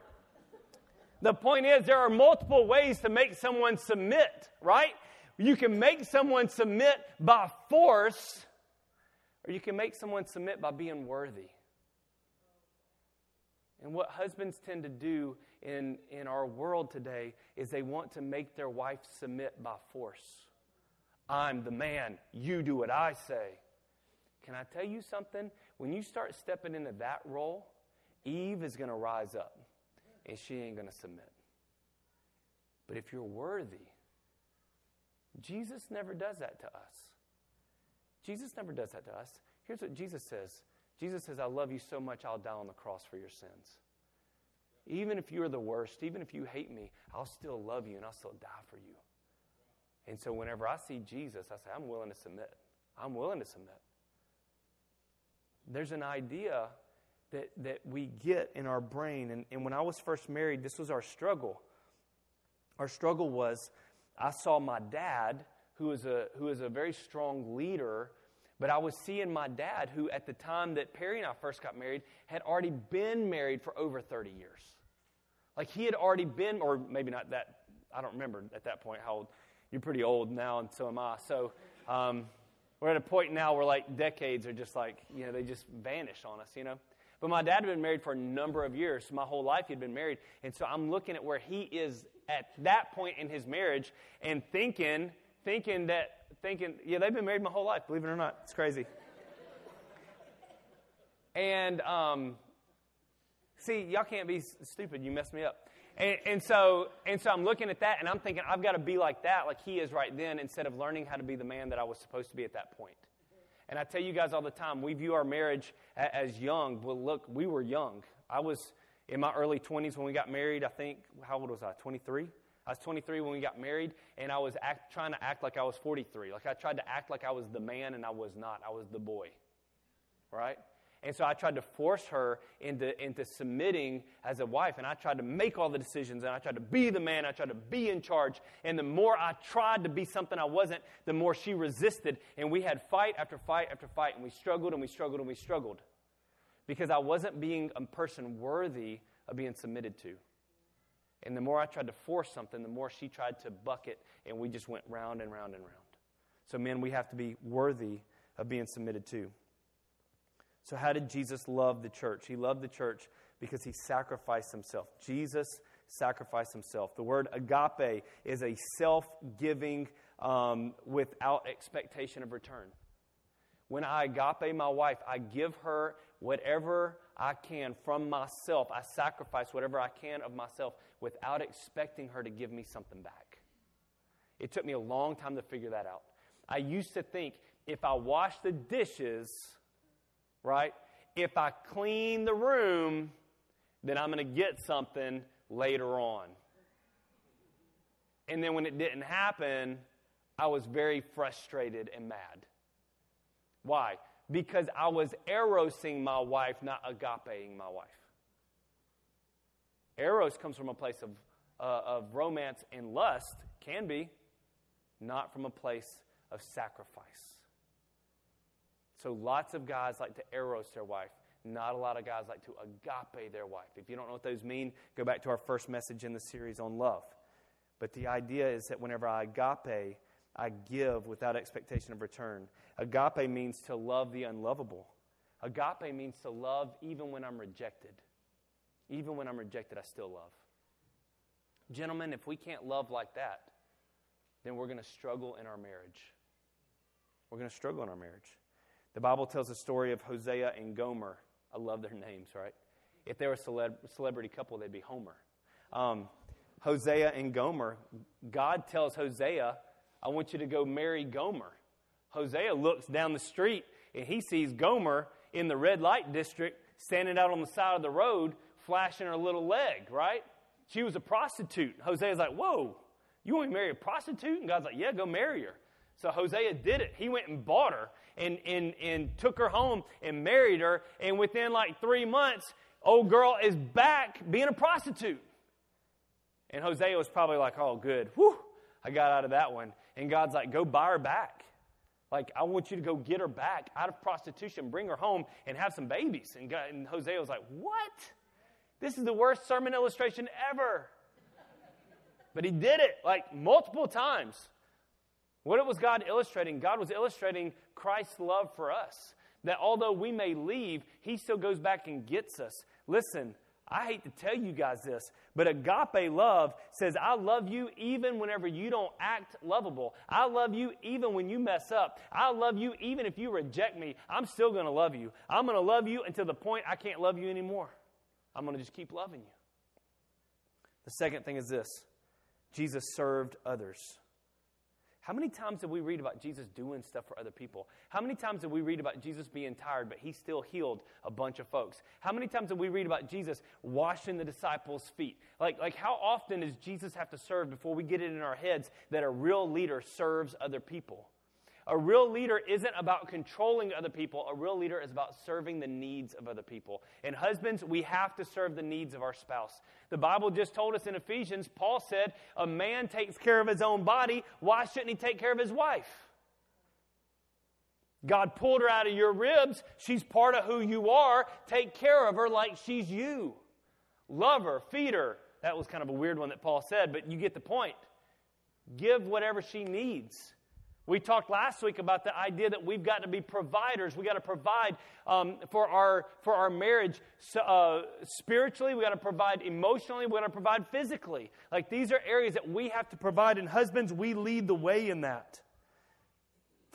The point is, there are multiple ways to make someone submit, right? You can make someone submit by force, or you can make someone submit by being worthy. And what husbands tend to do in, in our world today is they want to make their wife submit by force. I'm the man, you do what I say. Can I tell you something? When you start stepping into that role, Eve is going to rise up and she ain't going to submit. But if you're worthy, Jesus never does that to us. Jesus never does that to us. Here's what Jesus says Jesus says, I love you so much, I'll die on the cross for your sins. Even if you're the worst, even if you hate me, I'll still love you and I'll still die for you. And so whenever I see Jesus, I say, I'm willing to submit. I'm willing to submit. There's an idea that, that we get in our brain. And, and when I was first married, this was our struggle. Our struggle was I saw my dad, who is a, who is a very strong leader, but I was seeing my dad, who at the time that Perry and I first got married, had already been married for over 30 years. Like he had already been, or maybe not that, I don't remember at that point how old. You're pretty old now, and so am I. So um, we're at a point now where like decades are just like, you know, they just vanish on us, you know? But my dad had been married for a number of years. My whole life he'd been married. And so I'm looking at where he is at that point in his marriage and thinking, thinking that, thinking, yeah, they've been married my whole life, believe it or not. It's crazy. and um, see, y'all can't be stupid. You messed me up. And, and, so, and so I'm looking at that and I'm thinking, I've got to be like that, like he is right then, instead of learning how to be the man that I was supposed to be at that point. And I tell you guys all the time, we view our marriage as young. Well, look, we were young. I was in my early 20s when we got married. I think, how old was I? 23? I was 23 when we got married, and I was act, trying to act like I was 43. Like I tried to act like I was the man, and I was not. I was the boy. Right? And so I tried to force her into, into submitting as a wife. And I tried to make all the decisions. And I tried to be the man. I tried to be in charge. And the more I tried to be something I wasn't, the more she resisted. And we had fight after fight after fight. And we struggled and we struggled and we struggled. Because I wasn't being a person worthy of being submitted to. And the more I tried to force something, the more she tried to buck it. And we just went round and round and round. So, men, we have to be worthy of being submitted to. So, how did Jesus love the church? He loved the church because he sacrificed himself. Jesus sacrificed himself. The word agape is a self giving um, without expectation of return. When I agape my wife, I give her whatever I can from myself. I sacrifice whatever I can of myself without expecting her to give me something back. It took me a long time to figure that out. I used to think if I wash the dishes, right? If I clean the room, then I'm going to get something later on. And then when it didn't happen, I was very frustrated and mad. Why? Because I was erosing my wife, not agapeing my wife. Eros comes from a place of, uh, of romance and lust, can be, not from a place of sacrifice. So lots of guys like to eros their wife. Not a lot of guys like to agape their wife. If you don't know what those mean, go back to our first message in the series on love. But the idea is that whenever I agape, I give without expectation of return. Agape means to love the unlovable. Agape means to love even when I'm rejected. Even when I'm rejected, I still love. Gentlemen, if we can't love like that, then we're going to struggle in our marriage. We're going to struggle in our marriage. The Bible tells a story of Hosea and Gomer. I love their names, right? If they were a celeb- celebrity couple, they'd be Homer. Um, Hosea and Gomer, God tells Hosea, I want you to go marry Gomer. Hosea looks down the street and he sees Gomer in the red light district standing out on the side of the road flashing her little leg, right? She was a prostitute. Hosea's like, Whoa, you want to marry a prostitute? And God's like, Yeah, go marry her. So Hosea did it. He went and bought her and, and, and took her home and married her. And within like three months, old girl is back being a prostitute. And Hosea was probably like, oh, good. Whew, I got out of that one. And God's like, go buy her back. Like, I want you to go get her back out of prostitution, bring her home, and have some babies. And, God, and Hosea was like, what? This is the worst sermon illustration ever. But he did it like multiple times. What was God illustrating? God was illustrating Christ's love for us. That although we may leave, He still goes back and gets us. Listen, I hate to tell you guys this, but agape love says, I love you even whenever you don't act lovable. I love you even when you mess up. I love you even if you reject me. I'm still going to love you. I'm going to love you until the point I can't love you anymore. I'm going to just keep loving you. The second thing is this Jesus served others. How many times did we read about Jesus doing stuff for other people? How many times did we read about Jesus being tired, but he still healed a bunch of folks? How many times did we read about Jesus washing the disciples' feet? Like, like how often does Jesus have to serve before we get it in our heads that a real leader serves other people? A real leader isn't about controlling other people. A real leader is about serving the needs of other people. And husbands, we have to serve the needs of our spouse. The Bible just told us in Ephesians, Paul said, a man takes care of his own body. Why shouldn't he take care of his wife? God pulled her out of your ribs. She's part of who you are. Take care of her like she's you. Love her, feed her. That was kind of a weird one that Paul said, but you get the point. Give whatever she needs. We talked last week about the idea that we've got to be providers. We got to provide um, for our for our marriage so, uh, spiritually. We got to provide emotionally. We got to provide physically. Like these are areas that we have to provide, and husbands, we lead the way in that.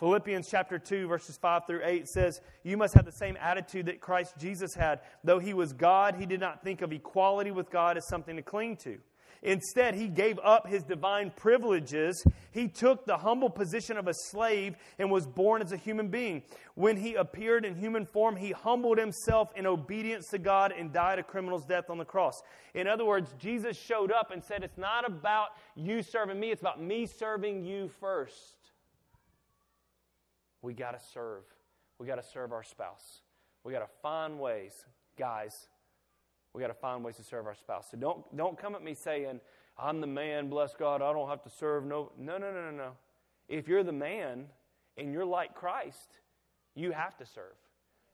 Philippians chapter 2, verses 5 through 8 says, You must have the same attitude that Christ Jesus had. Though he was God, he did not think of equality with God as something to cling to. Instead, he gave up his divine privileges. He took the humble position of a slave and was born as a human being. When he appeared in human form, he humbled himself in obedience to God and died a criminal's death on the cross. In other words, Jesus showed up and said, It's not about you serving me, it's about me serving you first we got to serve. We got to serve our spouse. We got to find ways, guys. We got to find ways to serve our spouse. So don't don't come at me saying, "I'm the man, bless God, I don't have to serve." No, no, no, no, no, no. If you're the man and you're like Christ, you have to serve.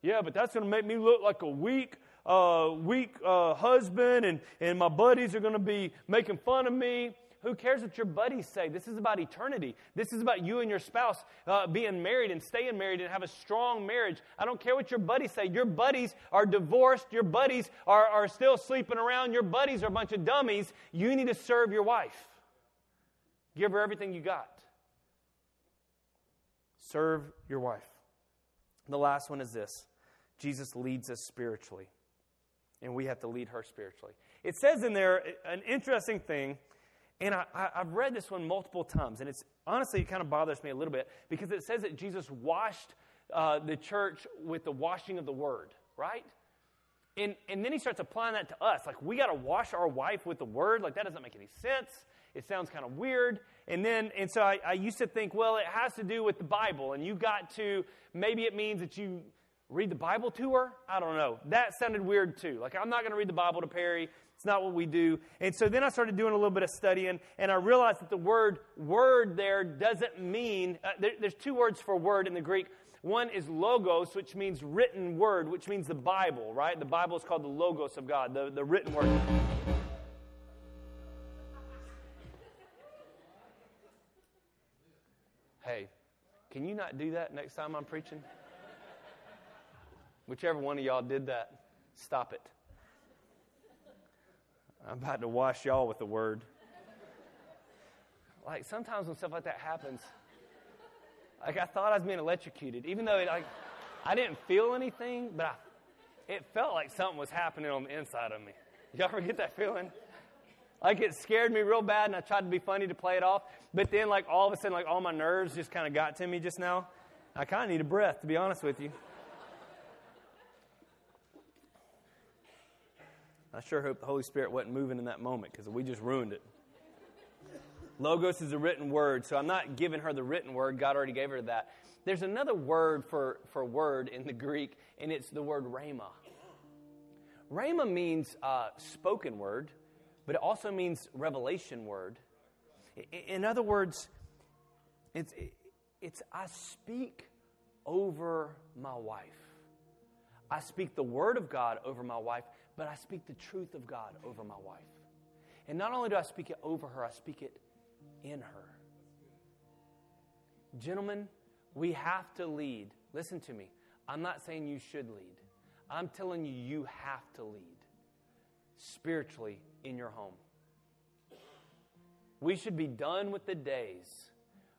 Yeah, but that's going to make me look like a weak, uh, weak uh, husband, and and my buddies are going to be making fun of me. Who cares what your buddies say? This is about eternity. This is about you and your spouse uh, being married and staying married and have a strong marriage. I don't care what your buddies say. Your buddies are divorced. Your buddies are, are still sleeping around. Your buddies are a bunch of dummies. You need to serve your wife. Give her everything you got. Serve your wife. The last one is this Jesus leads us spiritually, and we have to lead her spiritually. It says in there an interesting thing and I, have read this one multiple times, and it's honestly, it kind of bothers me a little bit because it says that Jesus washed uh, the church with the washing of the word, right? And, and then he starts applying that to us. Like, we got to wash our wife with the word. Like, that doesn't make any sense. It sounds kind of weird. And then, and so I, I used to think, well, it has to do with the Bible. And you got to, maybe it means that you read the Bible to her. I don't know. That sounded weird too. Like, I'm not going to read the Bible to Perry. It's not what we do. And so then I started doing a little bit of studying, and I realized that the word word there doesn't mean, uh, there, there's two words for word in the Greek. One is logos, which means written word, which means the Bible, right? The Bible is called the logos of God, the, the written word. Hey, can you not do that next time I'm preaching? Whichever one of y'all did that, stop it. I'm about to wash y'all with the word. Like sometimes when stuff like that happens, like I thought I was being electrocuted, even though it, like I didn't feel anything, but I, it felt like something was happening on the inside of me. Y'all ever get that feeling? Like it scared me real bad, and I tried to be funny to play it off, but then like all of a sudden, like all my nerves just kind of got to me just now. I kind of need a breath, to be honest with you. I sure hope the Holy Spirit wasn't moving in that moment because we just ruined it. Logos is a written word, so I'm not giving her the written word. God already gave her that. There's another word for, for word in the Greek, and it's the word rhema. Rhema means uh, spoken word, but it also means revelation word. In other words, it's, it's I speak over my wife. I speak the word of God over my wife but I speak the truth of God over my wife. And not only do I speak it over her, I speak it in her. Gentlemen, we have to lead. Listen to me. I'm not saying you should lead. I'm telling you, you have to lead spiritually in your home. We should be done with the days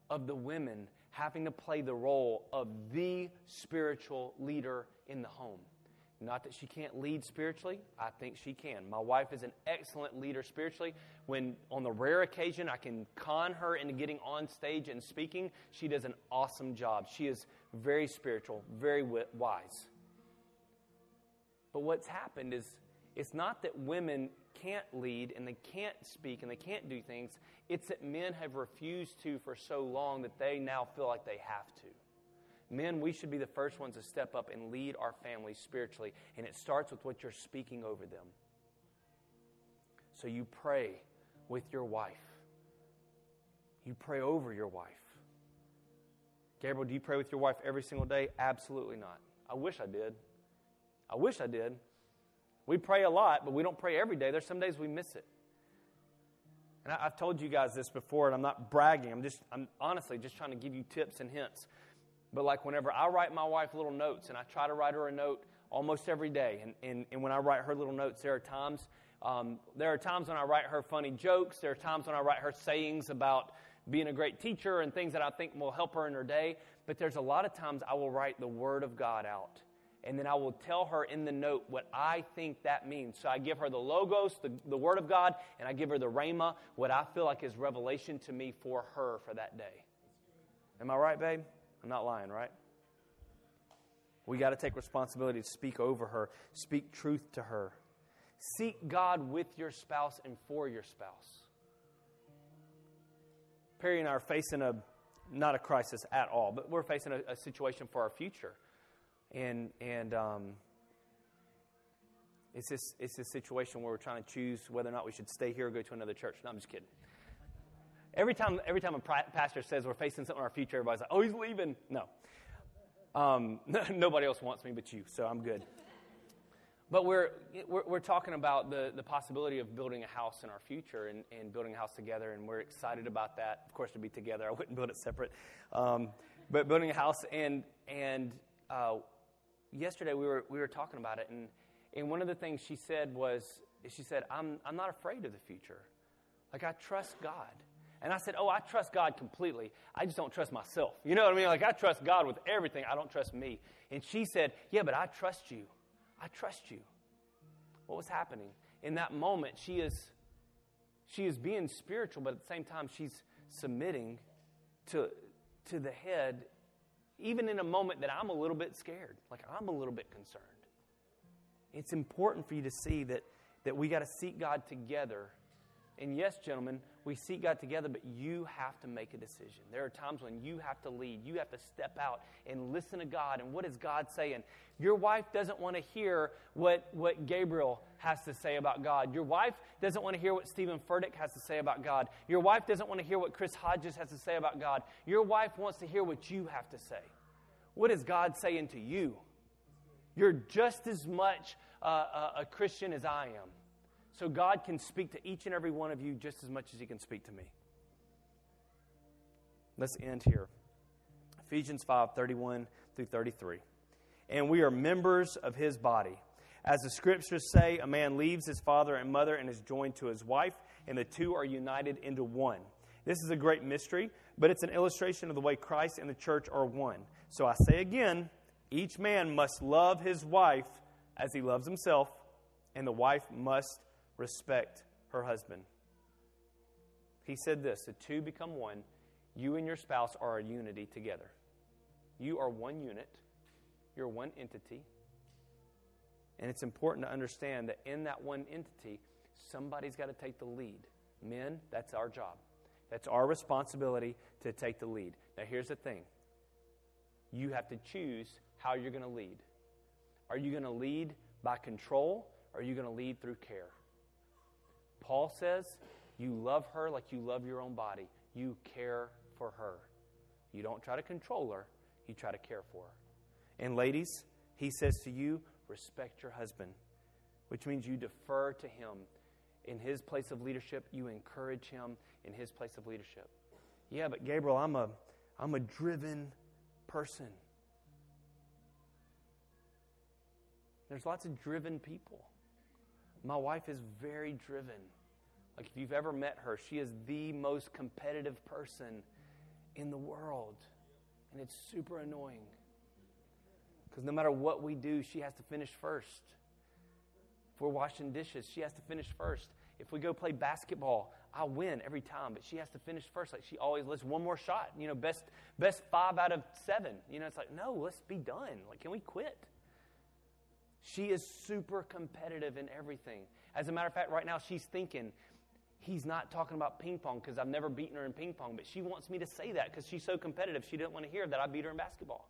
of the women having to play the role of the spiritual leader in the home. Not that she can't lead spiritually, I think she can. My wife is an excellent leader spiritually. When on the rare occasion I can con her into getting on stage and speaking, she does an awesome job. She is very spiritual, very wise. But what's happened is it's not that women can't lead and they can't speak and they can't do things. It's that men have refused to for so long that they now feel like they have to. Men, we should be the first ones to step up and lead our families spiritually, and it starts with what you're speaking over them. So you pray with your wife. You pray over your wife. Gabriel, do you pray with your wife every single day? Absolutely not. I wish I did. I wish I did. We pray a lot, but we don't pray every day. There's some days we miss it. And I, have told you guys this before, and I'm not bragging. I'm just, I'm honestly just trying to give you tips and hints. But like whenever I write my wife little notes, and I try to write her a note almost every day, and, and, and when I write her little notes, there are times um, there are times when I write her funny jokes. There are times when I write her sayings about being a great teacher and things that I think will help her in her day. But there's a lot of times I will write the Word of God out and then I will tell her in the note what I think that means. So I give her the logos, the, the Word of God, and I give her the Rhema, what I feel like is revelation to me for her for that day. Am I right, babe? I'm not lying, right? We got to take responsibility to speak over her, speak truth to her. Seek God with your spouse and for your spouse. Perry and I are facing a, not a crisis at all, but we're facing a, a situation for our future and and um, it's this it's this situation where we're trying to choose whether or not we should stay here or go to another church. No, I'm just kidding. Every time every time a pastor says we're facing something in our future, everybody's like, "Oh, he's leaving." No, um, <laughs> nobody else wants me but you, so I'm good. But we're, we're, we're, talking about the, the possibility of building a house in our future and, and building a house together, and we're excited about that. Of course, to be together, I wouldn't build it separate. Um, but building a house, and, and uh, yesterday we were, we were talking about it, and, and one of the things she said was, she said, I'm, I'm not afraid of the future. Like, I trust God. And I said, Oh, I trust God completely. I just don't trust myself. You know what I mean? Like, I trust God with everything. I don't trust me. And she said, Yeah, but I trust you. I trust you. What was happening? In that moment, she is, she is being spiritual, but at the same time, she's submitting to, to the head even in a moment that I'm a little bit scared, like I'm a little bit concerned. It's important for you to see that, that we got to seek God together. And yes, gentlemen, we seek God together, but you have to make a decision. There are times when you have to lead. You have to step out and listen to God. And what is God saying? Your wife doesn't want to hear what, what Gabriel has to say about God. Your wife doesn't want to hear what Steven Furtick has to say about God. Your wife doesn't want to hear what Chris Hodges has to say about God. Your wife wants to hear what you have to say. What is God saying to you? You're just as much uh, a Christian as I am. So God can speak to each and every one of you just as much as He can speak to me. Let's end here. Ephesians 5 31 through 33. And we are members of His body. As the scriptures say, a man leaves his father and mother and is joined to his wife, and the two are united into one. This is a great mystery, but it's an illustration of the way Christ and the church are one. So I say again each man must love his wife as he loves himself, and the wife must respect her husband. He said this the two become one. You and your spouse are a unity together. You are one unit, you're one entity. And it's important to understand that in that one entity, somebody's got to take the lead. Men, that's our job. That's our responsibility to take the lead. Now, here's the thing you have to choose how you're going to lead. Are you going to lead by control or are you going to lead through care? Paul says, You love her like you love your own body. You care for her. You don't try to control her, you try to care for her. And ladies, he says to you, respect your husband, which means you defer to him. In his place of leadership, you encourage him in his place of leadership. Yeah, but Gabriel, I'm a, I'm a driven person. There's lots of driven people. My wife is very driven. Like, if you've ever met her, she is the most competitive person in the world. And it's super annoying. Because no matter what we do, she has to finish first. If we're washing dishes, she has to finish first. If we go play basketball, I win every time, but she has to finish first. Like she always let's one more shot. You know, best best five out of seven. You know, it's like no, let's be done. Like, can we quit? She is super competitive in everything. As a matter of fact, right now she's thinking, he's not talking about ping pong because I've never beaten her in ping pong, but she wants me to say that because she's so competitive. She didn't want to hear that I beat her in basketball.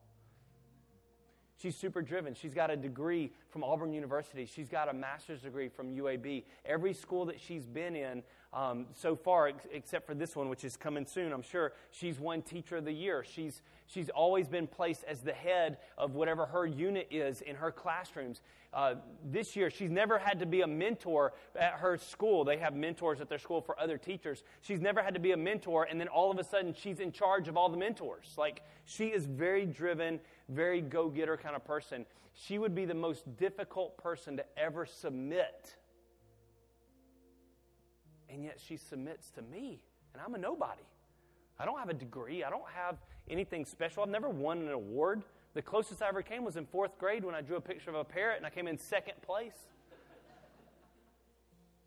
She's super driven. She's got a degree from Auburn University. She's got a master's degree from UAB. Every school that she's been in um, so far, ex- except for this one, which is coming soon, I'm sure, she's won Teacher of the Year. She's, she's always been placed as the head of whatever her unit is in her classrooms. Uh, this year, she's never had to be a mentor at her school. They have mentors at their school for other teachers. She's never had to be a mentor, and then all of a sudden, she's in charge of all the mentors. Like, she is very driven very go getter kind of person. She would be the most difficult person to ever submit. And yet she submits to me, and I'm a nobody. I don't have a degree, I don't have anything special. I've never won an award. The closest I ever came was in fourth grade when I drew a picture of a parrot and I came in second place.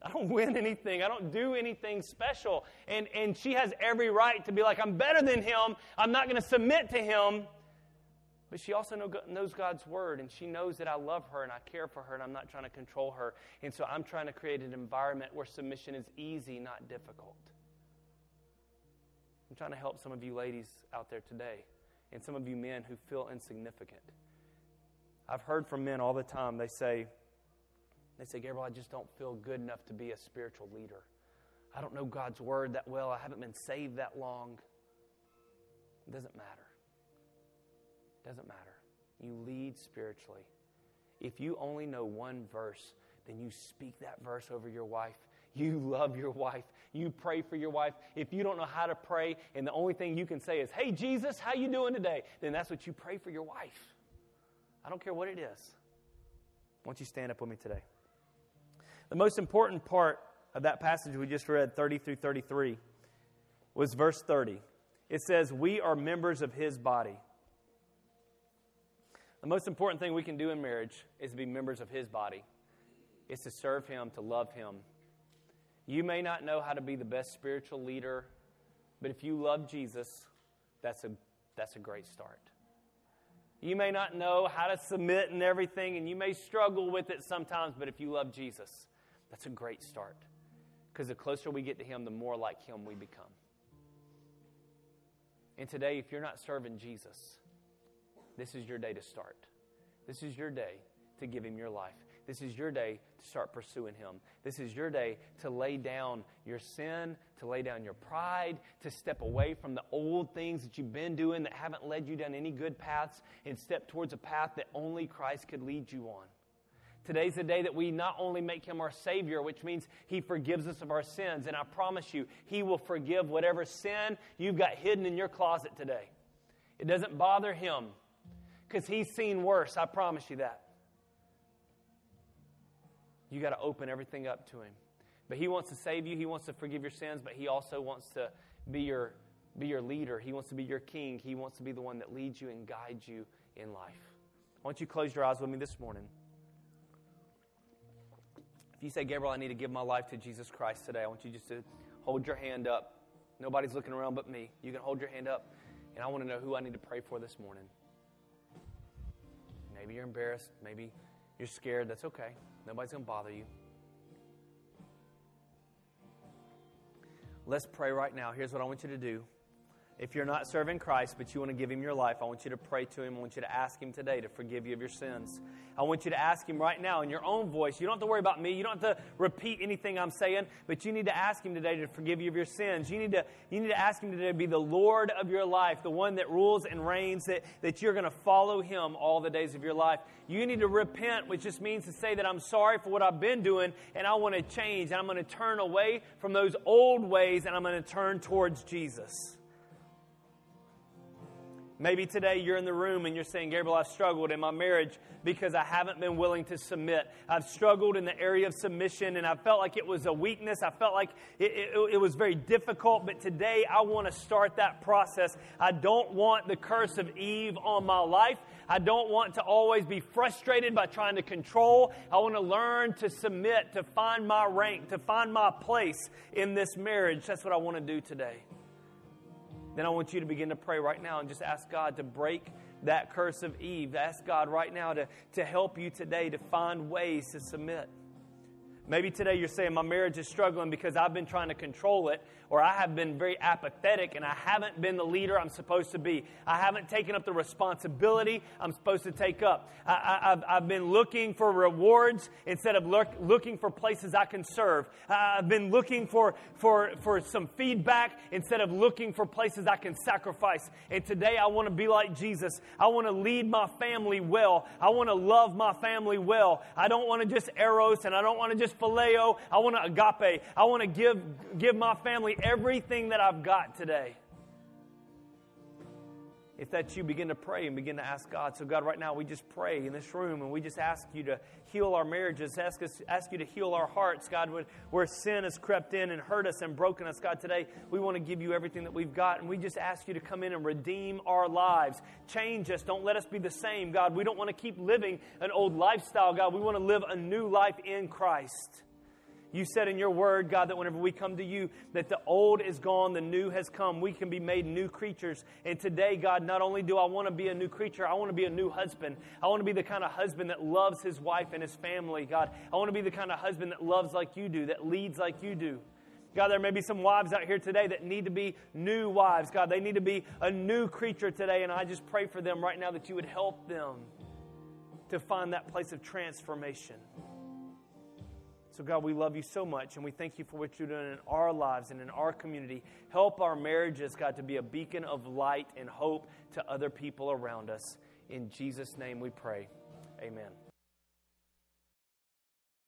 I don't win anything. I don't do anything special. And, and she has every right to be like, I'm better than him. I'm not going to submit to him. But she also know, knows God's word, and she knows that I love her and I care for her, and I'm not trying to control her. And so I'm trying to create an environment where submission is easy, not difficult. I'm trying to help some of you ladies out there today, and some of you men who feel insignificant. I've heard from men all the time, they say, they say, Gabriel, I just don't feel good enough to be a spiritual leader. I don't know God's word that well. I haven't been saved that long. It doesn't matter. Doesn't matter. You lead spiritually. If you only know one verse, then you speak that verse over your wife. You <laughs> love your wife. You pray for your wife. If you don't know how to pray and the only thing you can say is, "Hey Jesus, how you doing today?" then that's what you pray for your wife. I don't care what it is. Why don't you stand up with me today? The most important part of that passage we just read, 30 through 33, was verse 30. It says, We are members of his body. The most important thing we can do in marriage is to be members of His body, is to serve Him, to love Him. You may not know how to be the best spiritual leader, but if you love Jesus, that's a, that's a great start. You may not know how to submit and everything, and you may struggle with it sometimes, but if you love Jesus, that's a great start. Because the closer we get to Him, the more like Him we become. And today, if you're not serving Jesus, this is your day to start. This is your day to give Him your life. This is your day to start pursuing Him. This is your day to lay down your sin, to lay down your pride, to step away from the old things that you've been doing that haven't led you down any good paths and step towards a path that only Christ could lead you on. Today's the day that we not only make him our Savior, which means he forgives us of our sins, and I promise you, he will forgive whatever sin you've got hidden in your closet today. It doesn't bother him because he's seen worse. I promise you that. You got to open everything up to him. But he wants to save you, he wants to forgive your sins, but he also wants to be your, be your leader. He wants to be your king. He wants to be the one that leads you and guides you in life. I want you to close your eyes with me this morning. If you say, Gabriel, I need to give my life to Jesus Christ today, I want you just to hold your hand up. Nobody's looking around but me. You can hold your hand up, and I want to know who I need to pray for this morning. Maybe you're embarrassed. Maybe you're scared. That's okay. Nobody's going to bother you. Let's pray right now. Here's what I want you to do. If you're not serving Christ, but you want to give Him your life, I want you to pray to Him. I want you to ask Him today to forgive you of your sins. I want you to ask Him right now in your own voice. You don't have to worry about me. You don't have to repeat anything I'm saying, but you need to ask Him today to forgive you of your sins. You need to, you need to ask Him today to be the Lord of your life, the one that rules and reigns, that, that you're going to follow Him all the days of your life. You need to repent, which just means to say that I'm sorry for what I've been doing and I want to change. And I'm going to turn away from those old ways and I'm going to turn towards Jesus. Maybe today you're in the room and you're saying, Gabriel, I've struggled in my marriage because I haven't been willing to submit. I've struggled in the area of submission and I felt like it was a weakness. I felt like it, it, it was very difficult, but today I want to start that process. I don't want the curse of Eve on my life. I don't want to always be frustrated by trying to control. I want to learn to submit, to find my rank, to find my place in this marriage. That's what I want to do today then I want you to begin to pray right now and just ask God to break that curse of Eve. Ask God right now to, to help you today to find ways to submit. Maybe today you're saying my marriage is struggling because I've been trying to control it or I have been very apathetic and I haven't been the leader I'm supposed to be. I haven't taken up the responsibility I'm supposed to take up. I, have been looking for rewards instead of look, looking for places I can serve. I've been looking for, for, for some feedback instead of looking for places I can sacrifice. And today I want to be like Jesus. I want to lead my family well. I want to love my family well. I don't want to just eros and I don't want to just phileo. I want to agape. I want to give, give my family everything that I've got today. If that's you, begin to pray and begin to ask God. So, God, right now, we just pray in this room and we just ask you to heal our marriages, ask, us, ask you to heal our hearts, God, when, where sin has crept in and hurt us and broken us. God, today, we want to give you everything that we've got and we just ask you to come in and redeem our lives. Change us. Don't let us be the same, God. We don't want to keep living an old lifestyle, God. We want to live a new life in Christ. You said in your word, God, that whenever we come to you, that the old is gone, the new has come. We can be made new creatures. And today, God, not only do I want to be a new creature, I want to be a new husband. I want to be the kind of husband that loves his wife and his family, God. I want to be the kind of husband that loves like you do, that leads like you do. God, there may be some wives out here today that need to be new wives. God, they need to be a new creature today. And I just pray for them right now that you would help them to find that place of transformation. So, God, we love you so much, and we thank you for what you're doing in our lives and in our community. Help our marriages, God, to be a beacon of light and hope to other people around us. In Jesus' name we pray. Amen.